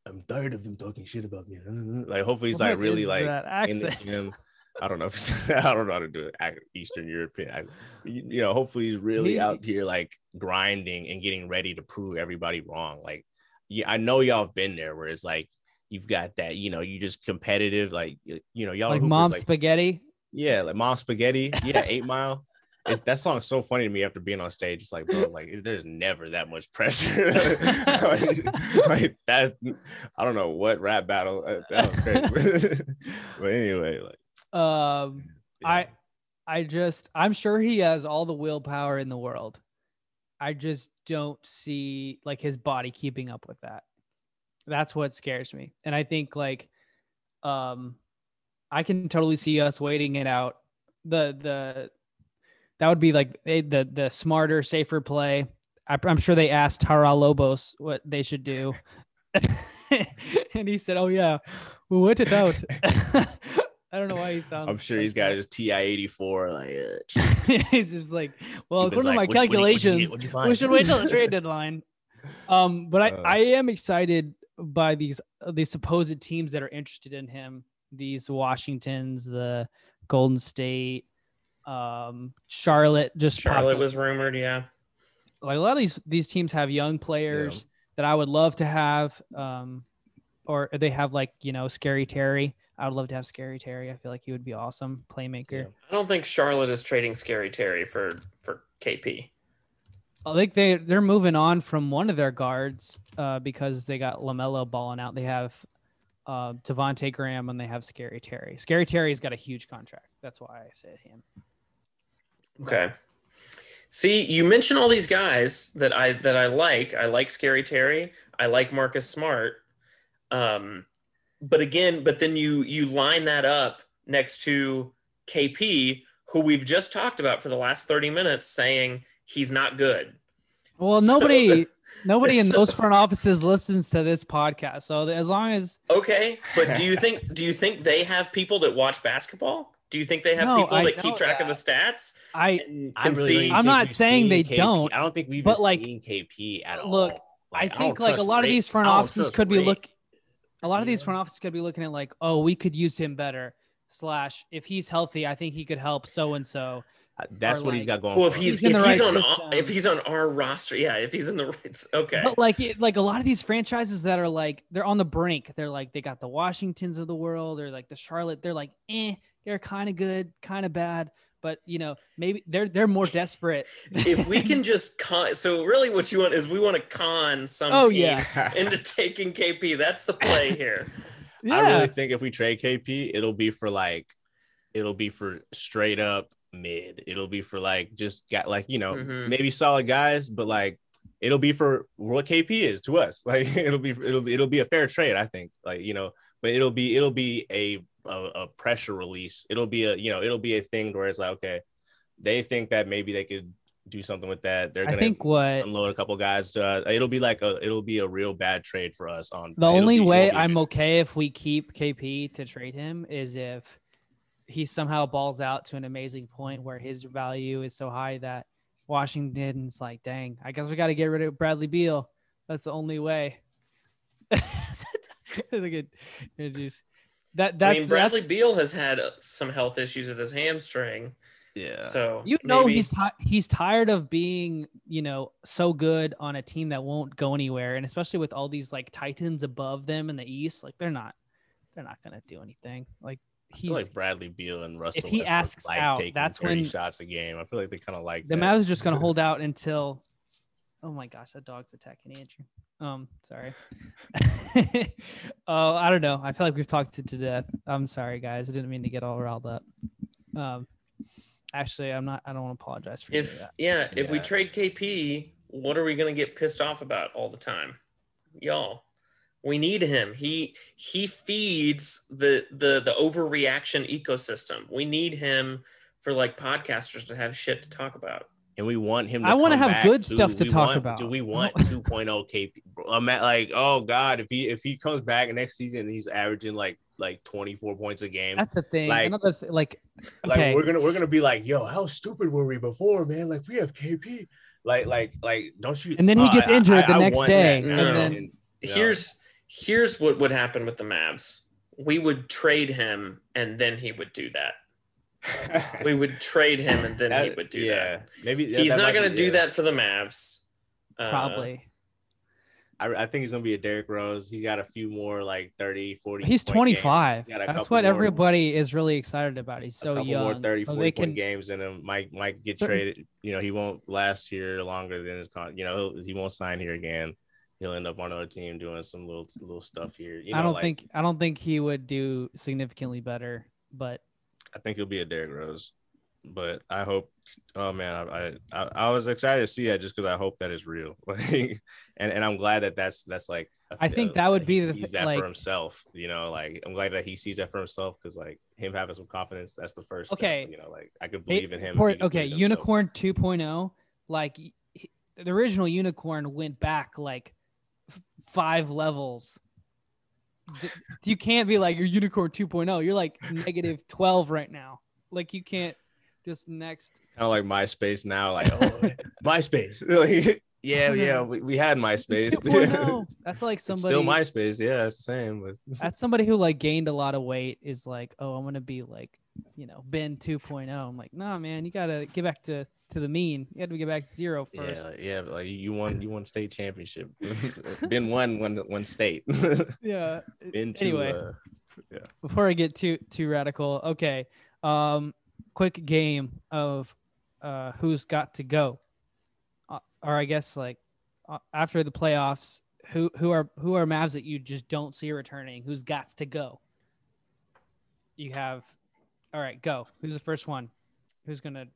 I'm tired of them talking shit about me. Like hopefully he's like really like in the gym. I don't know if it's, I don't know how to do it. Eastern European. I, you, know, hopefully he's really He- out here like grinding and getting ready to prove everybody wrong. Like, yeah, I know y'all have been there where it's like you've got that. You know, you just competitive. Like, you, you know, y'all like hoopers, mom like, spaghetti. yeah, like mom spaghetti. Yeah, Eight Mile. It's, that song's so funny to me after being on stage. It's like, bro, like there's never that much pressure. like, like that, I don't know what rap battle. uh, That was crazy. but anyway, like, Um, yeah. I I just I'm sure he has all the willpower in the world. I just don't see like his body keeping up with that. That's what scares me. And I think like um I can totally see us waiting it out. The the that would be like eh, the the smarter, safer play. I, I'm sure they asked Haralobos what they should do, and he said, "Oh yeah, we'll wait it out." I don't know why he sounds. I'm sure like he's got his TI 84. Like, uh, he's just like, well, according to my like, "What'd- what'd you- what'd you calculations, get? What'd you find?" we should wait till the trade deadline. Um, but I, Uh. I am excited by these these supposed teams that are interested in him. These Washingtons, the Golden State, um, Charlotte. Just Charlotte was rumored, yeah. like a lot of these these teams have young players that I would love to have. Um, or they have like you know Scary Terry. I would love to have Scary Terry. I feel like he would be awesome playmaker. Yeah. I don't think Charlotte is trading Scary Terry for for KP. I think they they're moving on from one of their guards uh, because they got Lamelo balling out. They have uh, Devonte Graham and they have Scary Terry. Scary Terry's got a huge contract. That's why I said him. Okay. See, you mention all these guys that I that I like. I like Scary Terry. I like Marcus Smart. Um, but again, but then you you line that up next to KP, who we've just talked about for the last 30 minutes, saying he's not good. Well, So- nobody nobody in so- those front offices listens to this podcast. So as long as Okay, but do you think do you think they have people that watch basketball? Do you think they have No, people I that keep track of the stats I and I'm really see. I'm not saying they KP. don't, I don't think we've but, been like, seeing KP at look, all. I Like, think don't like a trust lot of these front offices trust could be Ray. look a lot of these front offices could be looking at like, oh, we could use him better. Slash, if he's healthy, I think he could help so and so. That's or, what he's got going. Well, if he's, He's if the he's right on system. if he's on our roster, yeah, if he's in the right, okay. But like, like a lot of these franchises that are like they're on the brink. They're like they got the Washingtons of the world or like the Charlotte. They're like, eh, they're kind of good, kind of bad. But you know, maybe they're they're more desperate. if we can just con, so really what you want is we want to con some Oh, team yeah. into taking KP. That's the play here. yeah, I really think if we trade KP, it'll be for like, it'll be for straight up mid. It'll be for like just got like you know Mhm. maybe solid guys, but like it'll be for what KP is to us. Like it'll be it'll be it'll be a fair trade, I think. Like you know, but it'll be it'll be a a, a pressure release. It'll be a you know it'll be a thing where it's like okay, they think that maybe they could do something with that. They're gonna think what unload a couple guys. Uh, it'll be like a it'll be a real bad trade for us. On the only be- way I'm okay if we keep KP to trade him is if he somehow balls out to an amazing point where his value is so high that Washington's like, dang, I guess we got to get rid of Bradley Beal. That's the only way. Look at introduce that. That's I mean, Bradley Beal has had uh, some health issues with his hamstring, yeah. so You know maybe- he's ti he's tired of being you know so good on a team that won't go anywhere, and especially with all these like Titans above them in the East, like they're not they're not gonna do anything. Like I he's feel like Bradley Beal and Russell. If he Westbrook asks like out, taking that's 30 when- shots a game. I feel like they kind of like the that. Mavs are just gonna hold out until. Oh my gosh, that dog's attacking Andrew. Um, sorry. Oh, I don't know. I feel like we've talked it to death. I'm sorry, guys. I didn't mean to get all riled up. Um, actually, I'm not. I don't want to apologize for if that. yeah, if we trade KP, what are we gonna get pissed off about all the time, y'all? We need him. He he feeds the the the overreaction ecosystem. We need him for like podcasters to have shit to talk about. And we want him. To I wanna have back, good too. stuff to We talk want- about. Do we want 2.0 KP? Bro, I'm at like, oh god, if he if he comes back next season, and he's averaging like like 24 points a game. That's the thing. like- Another th- like, like we're gonna we're gonna be like, yo, how stupid were we before, man? Like we have KP. Like like like, don't you? And then he Oh, gets I- injured I- the I next want day, that. and No, then- and- no. Here's here's what would happen with the Mavs. We would trade him and then he would do that. We would trade him and then he would do yeah, that. Maybe He's that not going to do yeah. that for the Mavs. Uh, probably. I, I think he's gonna be a Derrick Rose. He's got a few more like 30, 40. He's point games. 25. He's got a That's what more- everybody is really excited about. He's so couple young. more 30, so 40 they can. games in him. Might might get Certain- traded. You know, he won't last here longer than his con. You know, he'll, he won't sign here again. He'll end up on another team doing some little little stuff here. You know, I don't like, think. I don't think he would do significantly better. But I think he'll be a Derrick Rose. But I hope. Oh man, I I, I was excited to see that just because I hope that is real. Like, and and I'm glad that that's that's like. a- I think that would be the that like- for himself. You know, like I'm glad that he sees that for himself because like him having some confidence. That's the first. step, Okay. you know, like I could believe in him. Port- okay, believes in himself. Unicorn 2.0, like he- the original Unicorn went back like five levels. You can't be like you're Unicorn 2.0. You're like negative 12 right now. Like you can't just next. kind of like MySpace now, like oh, MySpace. Like, Yeah, yeah, we, we had MySpace. 2.0. That's like somebody. Still MySpace. Yeah, it's the same. But That's somebody who like gained a lot of weight. Is like, oh, I'm gonna be like, you know, Ben 2.0. I'm like, nah, man, you gotta get back to to the mean. You had to get back to zero yeah, yeah, like you won, you won state championship. Been one, one, one state. Yeah. Been to, Anyway. uh, before I get too too radical, okay. Um, quick game of uh who's got to go, uh, or I guess like uh, after the playoffs, who who are who are Mavs that you just don't see returning? Who's got to go? You have, all right, go. Who's the first one? Who's gonna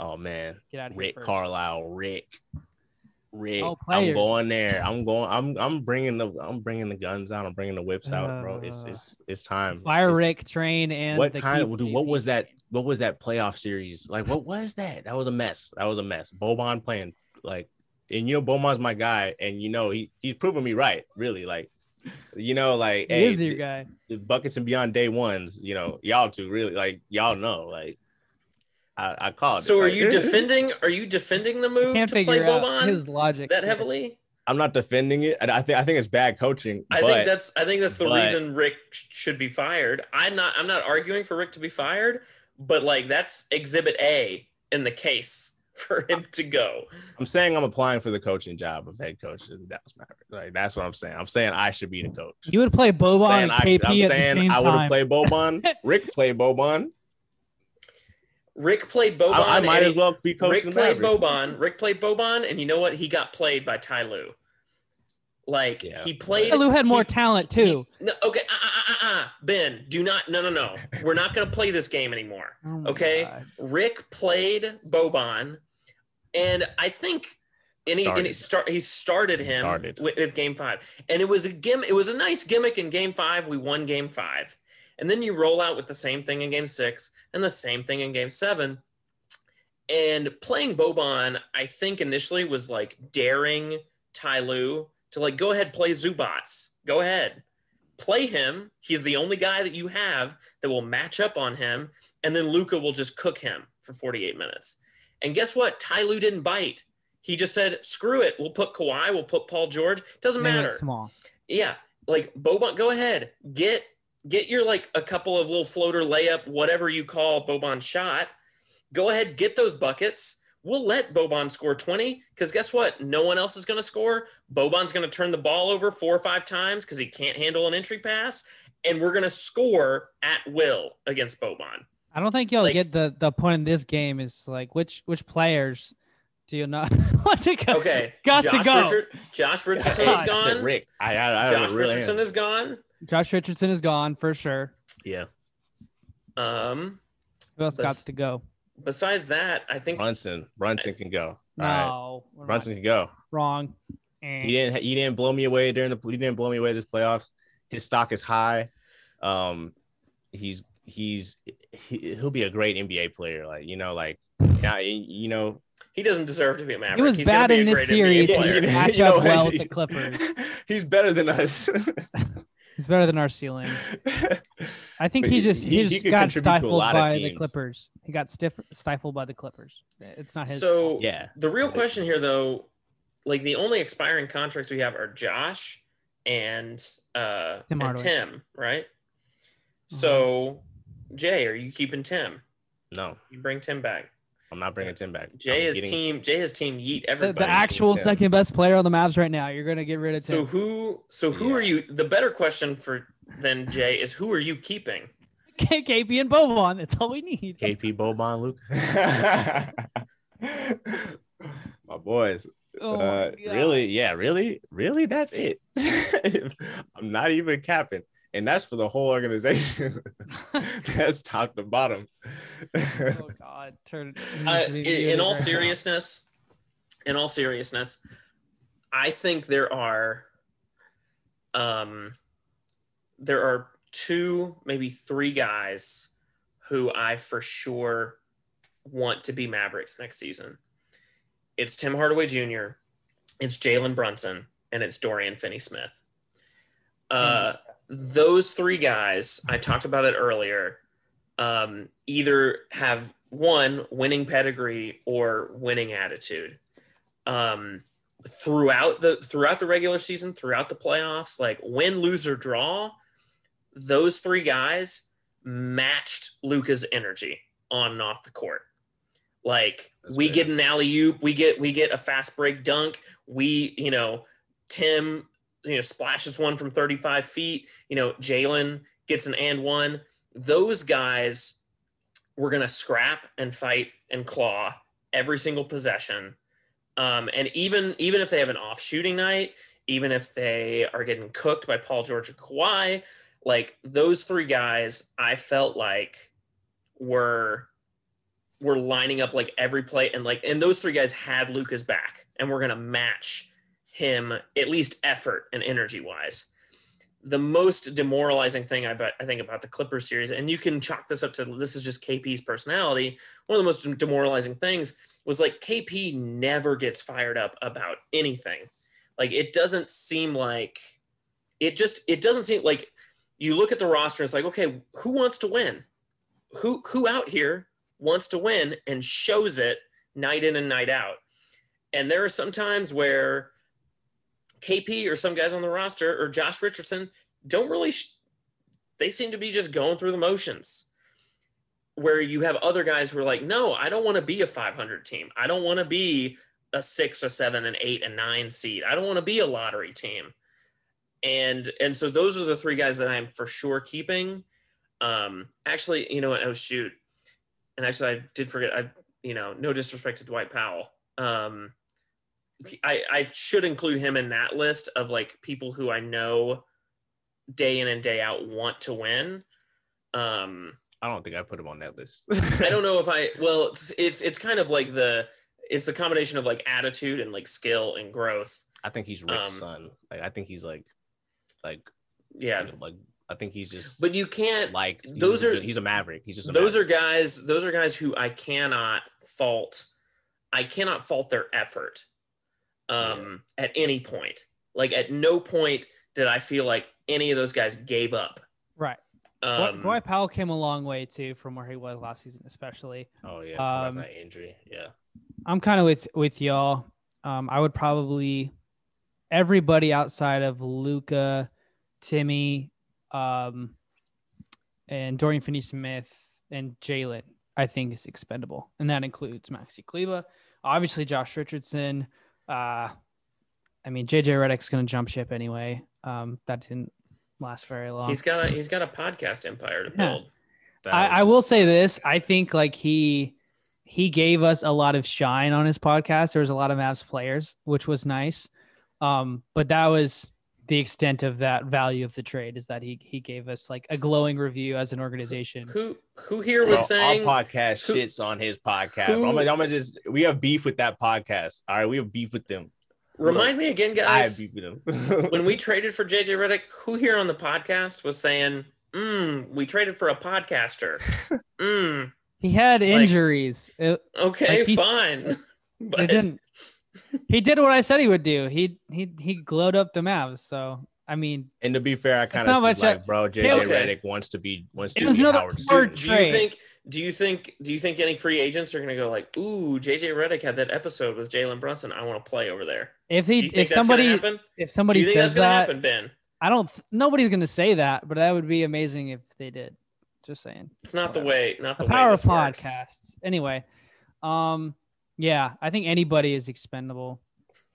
oh man, get out of here Rick first? Carlisle, Rick, Rick. Oh, I'm going there. I'm going. I'm I'm bringing the I'm bringing the guns out. I'm bringing the whips out, bro. It's Uh, it's it's time. Fire It's- Rick train and What kind of dude? What was that? What was that playoff series? Like, what was that? That was a mess. That was a mess. Boban playing like, and you know, Boban's my guy, and you know, he he's proven me right. Really, like, you know, like, He hey, is your the, guy. the buckets and beyond day ones. You know, y'all two really like y'all know like. I, I called. it, So are like- you defending? Are you defending the move to play figure out Boban his logic that heavily? I'm not defending it. I think I think it's bad coaching. I but think that's I think that's the but- reason Rick should be fired. I'm not I'm not arguing for Rick to be fired, but like that's exhibit A in the case for him to go. I'm saying I'm applying for the coaching job of head coach of the Dallas Mavericks. Like that's what I'm saying. I'm saying I should be the coach. You would play Boban saying and I, KP I'm at the saying same I would have time. played Boban. Rick played Boban. Rick played Boban. I, I might as well be coaching Rick the played Mavericks. Boban. Rick played Boban, and you know what? He got played by Ty Lue. Like Yeah, he played. Lue had more he- talent he- too. no, okay, uh, uh, uh, uh, Ben, do not. No, no, no. We're not going to play this game anymore. Oh Okay. God. Rick played Boban, and I think and he, and he start he started him Started. With, with game five, and it was a gim. It was a nice gimmick in game five. We won game five, and then you roll out with the same thing in game six and the same thing in game seven. And playing Boban, I think initially was like daring Ty Lue to like go ahead play Zubac. Go ahead, play him. He's the only guy that you have that will match up on him, and then Luka will just cook him for 48 minutes. And guess what? Ty Lue didn't bite. He just said, "Screw it. We'll put Kawhi. We'll put Paul George. Doesn't it matter." Small. Yeah, like Boban, go ahead. Get get your like a couple of little floater layup, whatever you call Boban's shot. Go ahead, get those buckets. We'll let Boban score 20 because guess what? No one else is going to score. Boban's going to turn the ball over four or five times because he can't handle an entry pass. And we're going to score at will against Boban. I don't think y'all Like- get the the point in this game is like which which players do you not want to go? Okay. Got to Josh, go. Richard, Josh Richardson God. is I said gone. Rick. I I, I Josh really Richardson am. is gone. Josh Richardson is gone for sure. yeah. Um, Who else got to go? besides that, I think Brunson. Brunson can go. All No, right. we're Brunson can go. wrong. Eh. He didn't. He didn't blow me away during the. He didn't blow me away this playoffs. His stock is high. Um, he's he's he, he'll be a great NBA player. Like you know, like yeah, you know, he doesn't deserve to be a Maverick. He was He's bad in this series. He player. didn't match You know, up well with the Clippers. He's better than us. He's better than our ceiling. I think But he he- just he, he- just he got contribute to a stifled by the. Clippers. He got stiff stifled by the Clippers. It's not his. So fault. yeah, the real question here, though, like the only expiring contracts we have are Josh and uh Tim and Tim, right? So Jay, are you keeping Tim? no, You bring Tim back. I'm not bringing Tim back. Jay I'm is getting- team. Jay has team yeet the, everybody. the actual Tim. second best player on the Mavs right now. You're gonna get rid of Tim. so Tim. who? So who Yeah. are you? The better question for than Jay is who are you keeping? KP and Boban. That's all we need. KP Boban Luke. My boys. Oh uh, God. really? Yeah, really? Really? That's it. I'm not even capping. And that's for the whole organization. that's top to bottom. Oh God. Turn. Uh, in, in all seriousness, in all seriousness, I think there are, um, there are two, maybe three guys who I for sure want to be Mavericks next season. It's Tim Hardaway Jr., it's Jalen Brunson, and it's Dorian Finney-Smith. Uh, those three guys, I talked about it earlier, um, either have one winning pedigree or winning attitude. Um, throughout the throughout the regular season, throughout the playoffs, like win, lose or draw, those three guys matched Luka's energy on and off the court. Like That's we fair. get an alley oop, we get we get a fast break dunk. We, you know, Tim, you know, splashes one from 35 feet. You know, Jalen gets an and one. Those guys were gonna scrap and fight and claw every single possession. Um, and even even if they have an off shooting night, even if they are getting cooked by Paul George or Kawhi, like those three guys, I felt like were were lining up like every play and like and those three guys had Luka's back and we're gonna match him at least effort and energy wise. The most demoralizing thing I bet I think about the Clippers series, and you can chalk this up to this is just KP's personality. One of the most demoralizing things was like KP never gets fired up about anything. Like it doesn't seem like it just it doesn't seem like you look at the roster, it's like, okay, who wants to win? Who who out here wants to win and shows it night in and night out? And there are some times where KP or some guys on the roster or Josh Richardson don't really sh- they seem to be just going through the motions. Where you have other guys who are like, no, I don't want to be a 500 team. I don't want to be a six or seven and eight and nine seed. I don't want to be a lottery team. And and so those are the three guys that I'm for sure keeping. Um, actually, you know what? Oh shoot, and actually, I did forget. I you know, no disrespect to Dwight Powell. Um, I I should include him in that list of like people who I know day in and day out want to win. Um, I don't think I put him on that list. I don't know if I well it's, it's it's kind of like the it's the combination of like attitude and like skill and growth. I think he's Rick's Um, son. Like I think he's like, like, Yeah. like I think he's just But you can't like those just a are- he's a maverick. He's just a those maverick. are guys those are guys who I cannot fault I cannot fault their effort um at any point. Like at no point did I feel like any of those guys gave up. Right. Um, Dwight Powell came a long way too from where he was last season, especially. Oh yeah, Um, that injury. Yeah, I'm kind of with with y'all. Um, I would probably everybody outside of Luka, Timmy, um, and Dorian Finney-Smith and Jalen. I think is expendable, and that includes Maxi Kleber, obviously Josh Richardson. Uh, I mean JJ Redick's going to jump ship anyway. Um, that didn't last very long. he's got a he's got a podcast empire to build. That I, I will say this. I think like he he gave us a lot of shine on his podcast. There was a lot of Mavs players, which was nice. Um, but that was the extent of that value of the trade is that he he gave us like a glowing review as an organization. Who who here Bro, was saying our podcast who- shits on his podcast. who- I'm, gonna, I'm gonna just we have beef with that podcast. All right, we have beef with them. remind me again I have guys beef with them. when we traded for JJ Redick, who here on the podcast was saying, mm, we traded for a podcaster? Mm, He had injuries. It, okay, Like, he's- fine. it But didn't. He did what I said he would do. He he he glowed up the Mavs. So I mean, and to be fair, I kind of like, I- bro, JJ Caleb- Okay. Redick wants to be wants to was be another Howard do, do you think do you think do you think any free agents are gonna go like, ooh, JJ Redick had that episode with Jalen Brunson. I want to play over there. if he if somebody if somebody says that, happen, Ben? I don't. Nobody's gonna say that, but that would be amazing if they did. Just saying. It's not the way. Not the, The power this of works. podcasts. Anyway, um, yeah, I think anybody is expendable.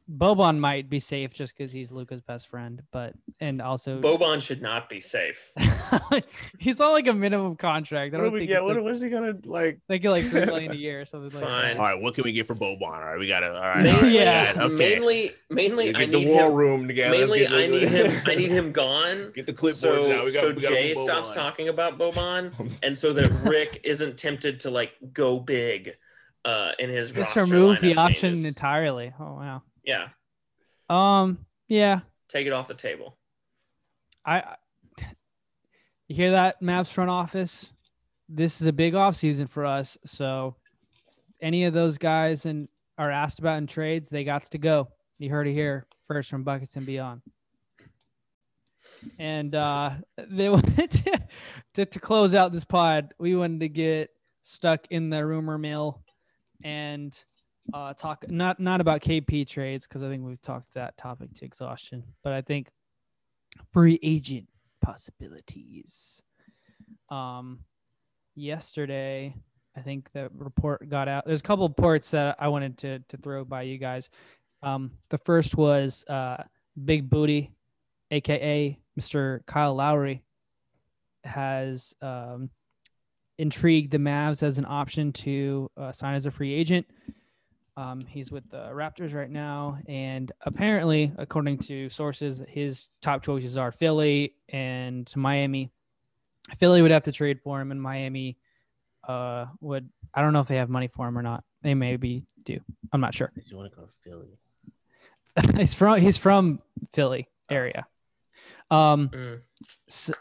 Boban might be safe just because he's Luka's best friend, but and also Boban should not be safe. he's on like a minimum contract. I don't we, think yeah, what, like, what's he gonna like? they get like three million a year or something like Fine. that. All right, what can we get for Boban? All right, we gotta. All right, Main- all right, Yeah. yeah, okay. Mainly, mainly, get I the need war him. room together. Mainly, the- I need him. I need him gone. Get the clipboards so, out. We got, so we got Jay stops talking about Boban, and so that Rick isn't tempted to like go big uh, in his Just roster remove the option changes. entirely. Oh wow. Yeah, Um. Yeah. take it off the table. I. You hear that, Mavs front office? This is a big offseason for us. So, any of those guys and are asked about in trades, they got to go. You heard it here first from Buckets and Beyond. And uh, they wanted to, to to close out this pod. We wanted to get stuck in the rumor mill and uh, talk not not about KP trades because I think we've talked that topic to exhaustion, but I think free agent possibilities. Um, yesterday, I think the report got out. There's a couple of reports that I wanted to to throw by you guys. Um, the first was uh, Big Booty, aka Mr. Kyle Lowry, has um, intrigued the Mavs as an option to uh, sign as a free agent. Um, he's with the Raptors right now, and apparently, according to sources, his top choices are Philly and Miami. Philly would have to trade for him, and Miami uh, would. I don't know if they have money for him or not. They maybe do. I'm not sure. If you want to go to Philly, he's from he's from Philly area. Um, Mm. s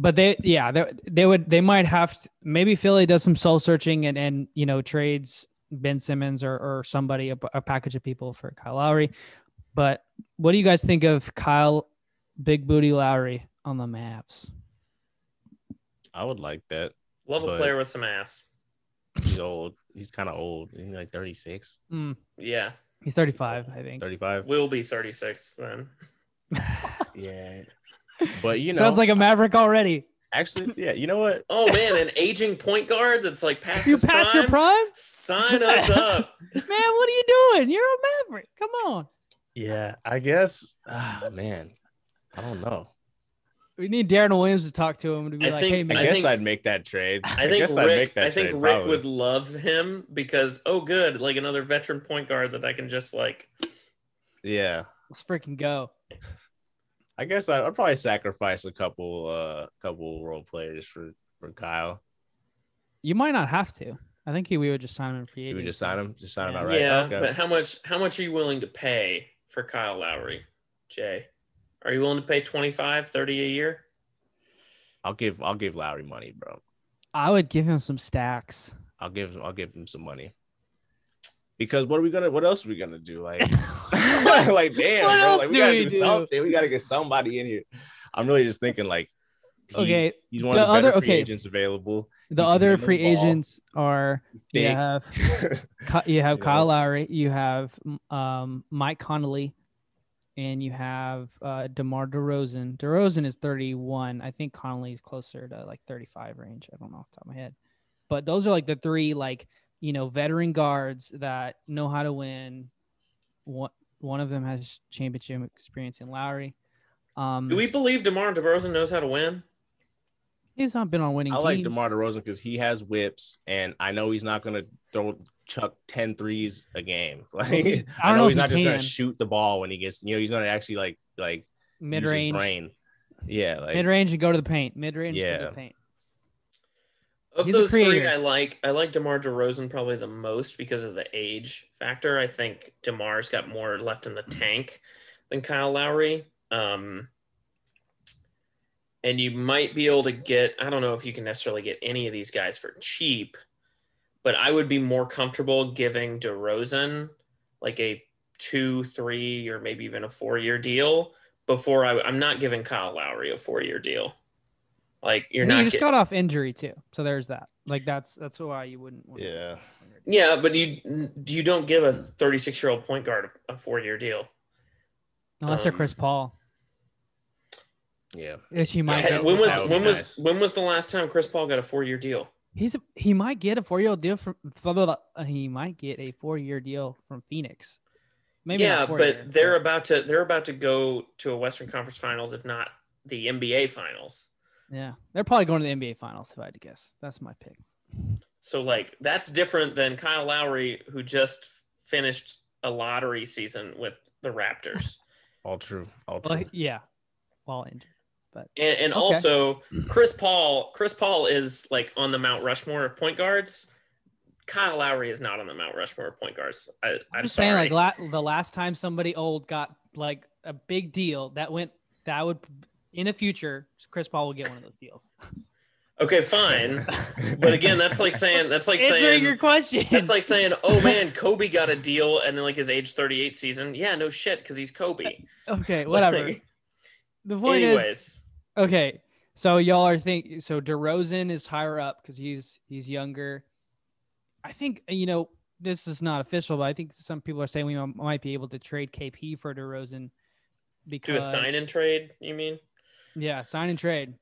but they yeah they, they would they might have to, maybe Philly does some soul searching and and you know trades Ben Simmons or or somebody a, a package of people for Kyle Lowry. But what do you guys think of Kyle Big Booty Lowry on the Mavs? I would like that. Love a player with some ass. He's old. He's kind of old. He's like 36, Mm, Yeah, he's 35, I think. 35. will be 36 then. Yeah. But you know, Sounds like a Maverick already. actually, yeah. You know what? Oh man, an aging point guard that's like past You pass prime. your prime, Sign us up. man. What are you doing? You're a Maverick. Come on. Yeah, I guess. Ah, man, I don't know. We need Deron Williams to talk to him to be I like, think- "Hey, I man, I guess think- I'd make that trade. I think guess I'd Rick. make that I think trade, Rick probably. would love him because oh, good, like another veteran point guard that I can just like. Yeah, let's freaking go." I guess I, I'd probably sacrifice a couple, uh, couple role players for for Kyle. You might not have to. I think he, we would just sign him in free You agency. would just sign him, just sign him Yeah. outright. Yeah, Okay. but how much? How much are you willing to pay for Kyle Lowry, Jay? Are you willing to pay 25, 30 a year? I'll give I'll give Lowry money, bro. I would give him some stacks. I'll give I'll give him some money. Because what are we gonna? What else are we gonna do? Like, like damn, What bro. else Like we do gotta do, do? something. We gotta get somebody in here. I'm really just thinking like, he- Okay, he's one the of the other- free okay. agents available. The He other free the agents are you have you have You Kyle know? Lowry, you have um, Mike Conley, and you have uh, DeMar DeRozan. DeRozan is 31. I think Connolly is closer to like 35 range. I don't know off the top of my head. But those are like the three like, you know, veteran guards that know how to win. One one of them has championship experience in Lowry. Um, Do we believe DeMar DeRozan knows how to win? he's not been on winning I like. DeMar DeRozan because he has whips, and I know he's not gonna throw chuck 10 threes a game. Like I I, don't know, know he's not he just gonna shoot the ball when he gets. You know, he's gonna actually like like mid range brain. Yeah, like mid range, and go to the paint. Mid range, go to Yeah. the paint. Of He's those three. I like I like DeMar DeRozan probably the most because of the age factor. I think DeMar's got more left in the tank than Kyle Lowry. Um, and you might be able to get I don't know if you can necessarily get any of these guys for cheap, but I would be more comfortable giving DeRozan like a two, three, or maybe even a four year deal before I, I'm not giving Kyle Lowry a four year deal. Like you're And he just get- got off injury too, so there's that. Like that's that's why you wouldn't. want- yeah. Yeah, but you you don't give a 36 year old point guard a, a four year deal. Unless they're Um, Chris Paul, Yeah. which he might. Hey, when was that would that. when was nice. when was the last time Chris Paul got a four year deal? He's a, he might get a four year deal from. uh, He might get a four year deal from Phoenix. Maybe yeah, not but year, they're about to they're about to go to a Western Conference Finals, if not the NBA Finals. Yeah, they're probably going to the NBA Finals if I had to guess. That's my pick. So like that's different than Kyle Lowry, who just finished a lottery season with the Raptors. All true. All true. Well, yeah, while injured. And, and Okay. also Chris Paul, Chris Paul is like on the Mount Rushmore of point guards. Kyle Lowry is not on the Mount Rushmore of point guards. I, I'm I'm just sorry. saying, like la- the last time somebody old got like a big deal that went that would in the future, Chris Paul will get one of those deals. okay, fine. But again, that's like saying that's like Answering saying your question. that's like saying, oh man, Kobe got a deal, and then like his age 38 season. Yeah, no shit, because he's Kobe. okay, whatever. Like, the point is, okay. So y'all are think so DeRozan is higher up because he's he's younger. I think you know this is not official, but I think some people are saying we might be able to trade KP for DeRozan Do a sign and trade, you mean? Yeah, sign and trade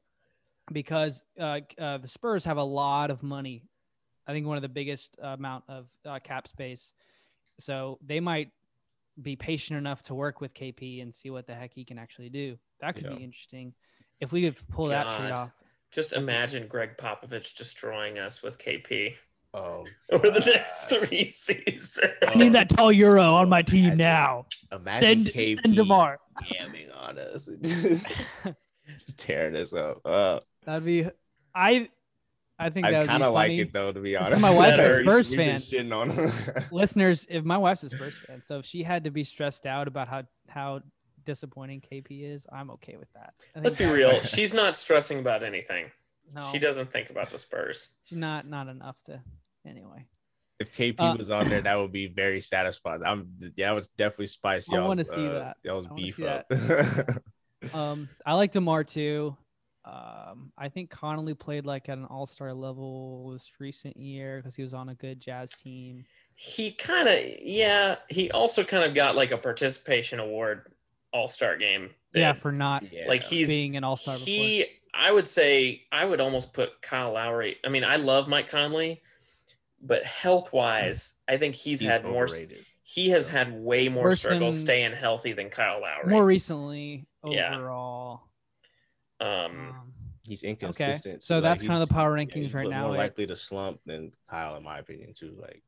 because uh, uh, the Spurs have a lot of money. I think one of the biggest amount of uh, cap space. So they might be patient enough to work with KP and see what the heck he can actually do. That could Yeah. be interesting if we could pull that trade off. Just imagine Gregg Popovich destroying us with KP Oh, over the next three seasons. I need that tall euro on my team Imagine- now. Imagine KP send yamming on us, just tearing us up. Uh, That'd be. I. I think I kind of like it though, to be This is honest. my wife's a Spurs fan. shitting on him. Listeners, if my wife's a Spurs fan, so if she had to be stressed out about how how disappointing KP is, I'm okay with that. I Let's be real. She's not stressing about anything. No, She doesn't think about the Spurs. She's not not enough to. Anyway, if KP Uh, was on there, that would be very satisfying. I'm yeah, that was definitely spicy. I wanna see that. Y'all's beef see up. Um, I like Demar too. Um, I think Conley played like at an All Star level this recent year because he was on a good Jazz team. He kind of, yeah. He also kind of got like a participation award All Star game. Yeah, for not yeah. like he's being an All Star before. He, I would say, I would almost put Kyle Lowry. I mean, I love Mike Conley, but health wise, I think he's, He's had more. He has had way more Worse struggles staying healthy than Kyle Lowry. More recently, Yeah. overall. um, Um, He's inconsistent. so too. that's Like, kinda the he's- power yeah, rankings he's right lo- now, More likely to slump than Kyle, in my opinion, too. Like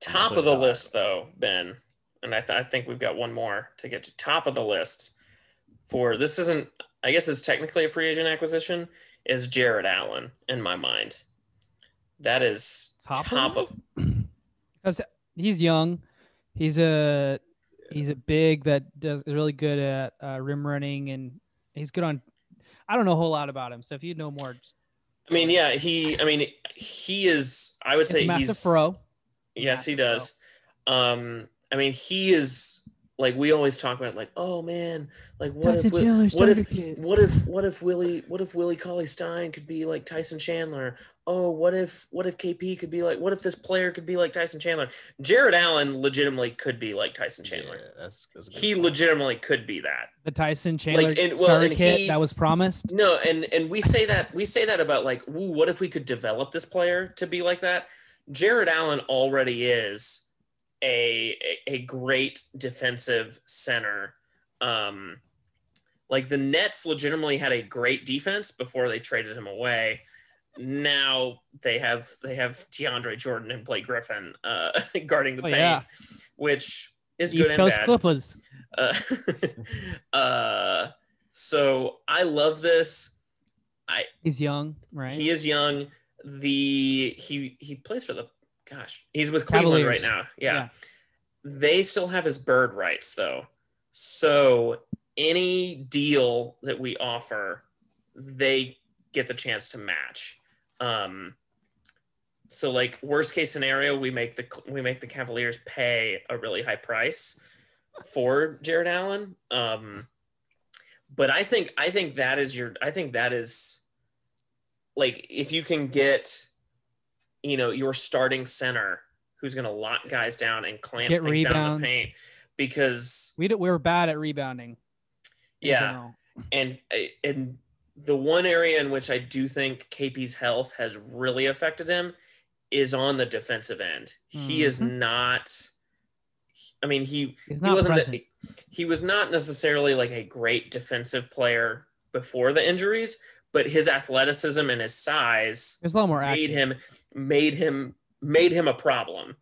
top of the Kyle. list though, Ben, and I, th- I think we've got one more to get to. Top of the list for this isn't. I guess it's technically a free agent acquisition. Is Jarrett Allen in my mind? That is top, top of, of because he's young. He's a he's a big that does is really good at uh, rim running and he's good on. I don't know a whole lot about him, so if you know more, just- I mean, yeah, he. I mean, he is. I would say he's a say massive he's. pro. Yes, he massive pro. does. Um, I mean, he is like we always talk about. Like, oh man, like what if Wi- what if what if what if Willie what if Willie Cauley Stein could be like Tyson Chandler? Oh, what if what if KP could be like? What if this player could be like Tyson Chandler? Jarrett Allen legitimately could be like Tyson Chandler. Yeah, that's, that's He point. legitimately could be that. the Tyson Chandler and- well, starter and kit he- that was promised. No, and and we say that we say that about like, ooh, what if we could develop this player to be like that? Jarrett Allen already is a a, a great defensive center. Um, like the Nets legitimately had a great defense before they traded him away. Now they have they have DeAndre Jordan and Blake Griffin uh, guarding the Oh, paint, yeah. which is East good and bad. Clippers. Uh, uh, so I love this. I He's young, right? He is young. The he he plays for the gosh, he's with Cleveland Cavaliers. right now. Yeah. Yeah. They still have his bird rights though. So any deal that we offer, they get the chance to match. Um so like worst case scenario, we make the we make the Cavaliers pay a really high price for Jarrett Allen. Um but I think I think that is your I think that is like if you can get you know your starting center who's going to lock guys down and clamp Get things down in rebounds. the paint because we d- we were bad at rebounding. yeah general. and and the one area in which I do think KP's health has really affected him is on the defensive end. He is Mhm. not I mean he He's he wasn't present. he was not necessarily like a great defensive player before the injuries, but his athleticism and his size a lot more made active. him made him made him a problem.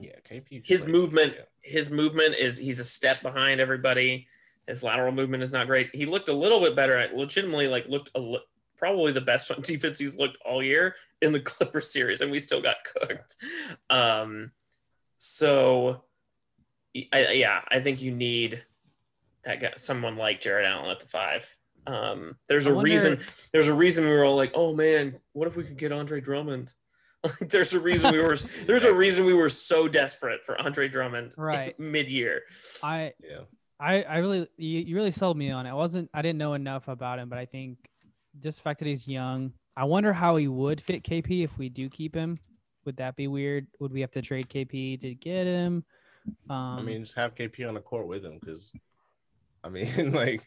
yeah, KP. 's His great. movement Yeah. his movement is he's a step behind everybody. His lateral movement is not great. He looked a little bit better. At, legitimately, like looked a li- probably the best on defense he's looked all year in the Clipper series, and we still got cooked. Um, so, I, yeah, I think you need that guy, someone like Jarrett Allen at the five. Um, there's I a wonder- reason. There's a reason we were all like, "Oh man, what if we could get Andre Drummond?" Like, there's a reason we were. There's a reason we were so desperate for Andre Drummond Right. mid-year. I Yeah. I I really you, you really sold me on it. I wasn't I didn't know enough about him, but I think just the fact that he's young. I wonder how he would fit KP if we do keep him. would that be weird? Would we have to trade KP to get him? Um, I mean, just have KP on the court with him because, I mean, like,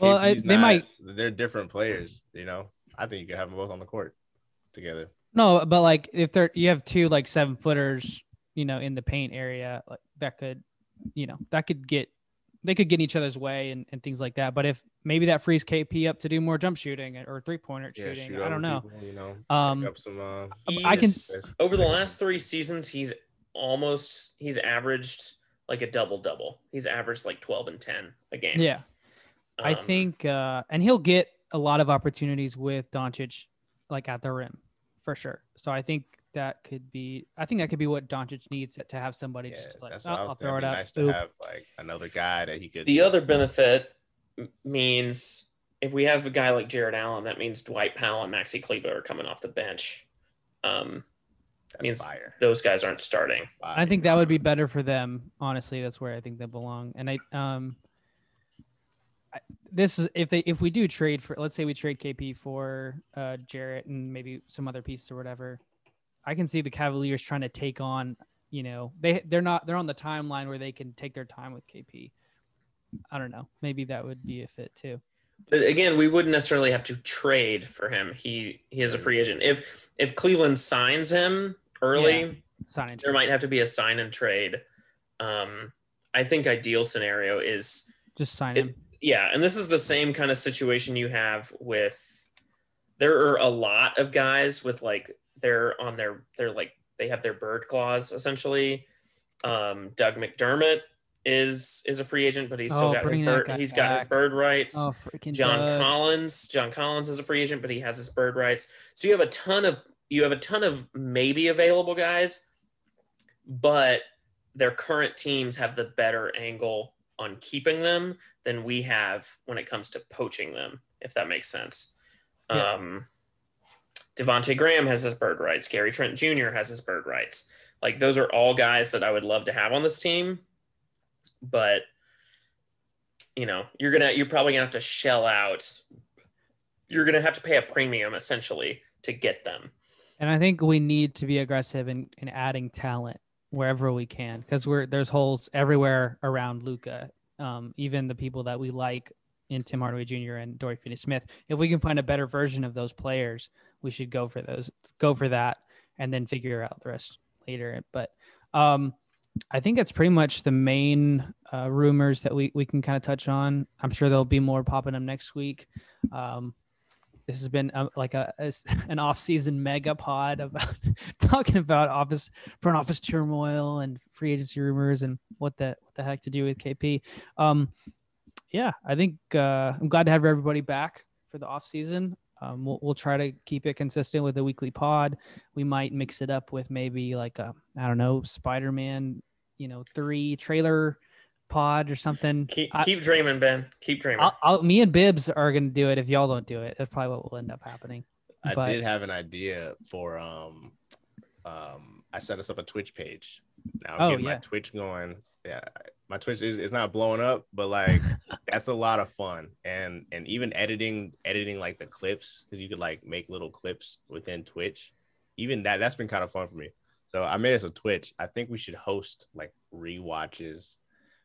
Well, I- they not- might- They're different players, you know. I think you could have them both on the court together. no, but like if they're you have two like seven footers, you know, in the paint area, like that could, you know, that could get they could get in each other's way and, and things like that. But if maybe that frees KP up to do more jump shooting or three pointer Yeah, shooting, shoot I don't know. people, you know, Um, up some. Uh, I can- over the last three seasons, he's almost he's averaged like a double double. He's averaged like twelve and ten a game. Yeah, I Um, think, uh, and he'll get a lot of opportunities with Doncic, like at the rim, for sure. So I think that could be, I think that could be what Doncic needs to have somebody yeah, just to like, that's "Oh, what I I'll was throw it out. Nice to Oop." have like another guy that he could. the other benefit means if we have a guy like Jarrett Allen, that means Dwight Powell and Maxi Kleber are coming off the bench. Um, that's means fire. those guys aren't starting. I think that would be better for them. Honestly, that's where I think they belong. And I, um, I, this is if they if we do trade for, let's say we trade KP for uh Jarrett and maybe some other pieces or whatever, I can see the Cavaliers trying to take on. You know, they they're not they're on the timeline where they can take their time with KP. I don't know. Maybe that would be a fit too. But again, we wouldn't necessarily have to trade for him. He he is a free agent. If if Cleveland signs him early, Yeah. Sign and there might have to be a sign and trade. Um, I think ideal scenario is just sign it- him. yeah, and this is the same kind of situation you have with. There are a lot of guys with like they're on their they're like they have their bird claws essentially. Um, Doug McDermott is is a free agent, but he's still Oh, got his bird. He's got his bird rights. Oh, John Doug. Collins. John Collins is a free agent, but he has his bird rights. So you have a ton of you have a ton of maybe available guys, but their current teams have the better angle on keeping them than we have when it comes to poaching them, if that makes sense. Yeah. Um Devonte' Graham has his bird rights. Gary Trent Jr. has his bird rights. Like those are all guys that I would love to have on this team, but you know, you're gonna you're probably gonna have to shell out. You're gonna have to pay a premium essentially to get them. And I think we need to be aggressive in, in adding talent wherever we can because we're there's holes everywhere around Luka. Um, even the people that we like in Tim Hardaway Jr. and Dory Finney-Smith. If we can find a better version of those players, we should go for those, go for that, and then figure out the rest later. But um, I think that's pretty much the main uh, rumors that we, we can kind of touch on. I'm sure there'll be more popping up next week. Um, this has been uh, like a, a an off-season mega pod about talking about office front office turmoil and free agency rumors and what the what the heck to do with KP. Um, yeah, I think uh, I'm glad to have everybody back for the off season. Um, we'll, we'll try to keep it consistent with the weekly pod. We might mix it up with maybe like a I don't know Spider Man, you know, three trailer pod or something. Keep I- keep dreaming, Ben. Keep dreaming. I'll, I'll, me and Bibbs are gonna do it if y'all don't do it. That's probably what will end up happening. I but- did have an idea for um um I set us up a Twitch page. Now Oh, I'm getting yeah. my Twitch going. Yeah, my Twitch is, is not blowing up, but like that's a lot of fun. And and even editing editing like the clips because you could like make little clips within Twitch. Even that that's been kind of fun for me. So I made us a Twitch. I think we should host like rewatches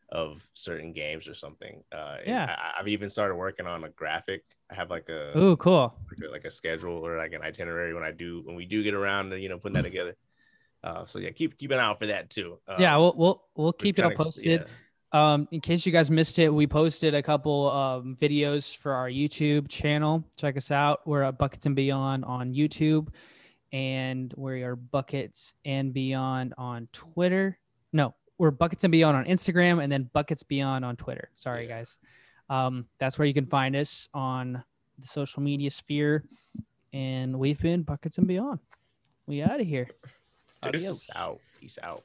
of certain games or something. Uh, Yeah. I, I've even started working on a graphic. I have like a Ooh, cool. like a, like a schedule or like an itinerary when I do when we do get around to you know putting that together. Uh, so yeah, keep keep an eye out for that too. Uh, yeah, we'll we'll we'll keep it all posted. yeah. Um, in case you guys missed it, we posted a couple um, videos for our YouTube channel. Check us out. We're at Buckets and Beyond on YouTube, and we are Buckets and Beyond on Twitter. No, we're Buckets and Beyond on Instagram, and then Buckets Beyond on Twitter. Sorry, Yeah. guys. Um, that's where you can find us on the social media sphere. And we've been Buckets and Beyond. We out of here. Deuces. Adios. Peace out. Peace out.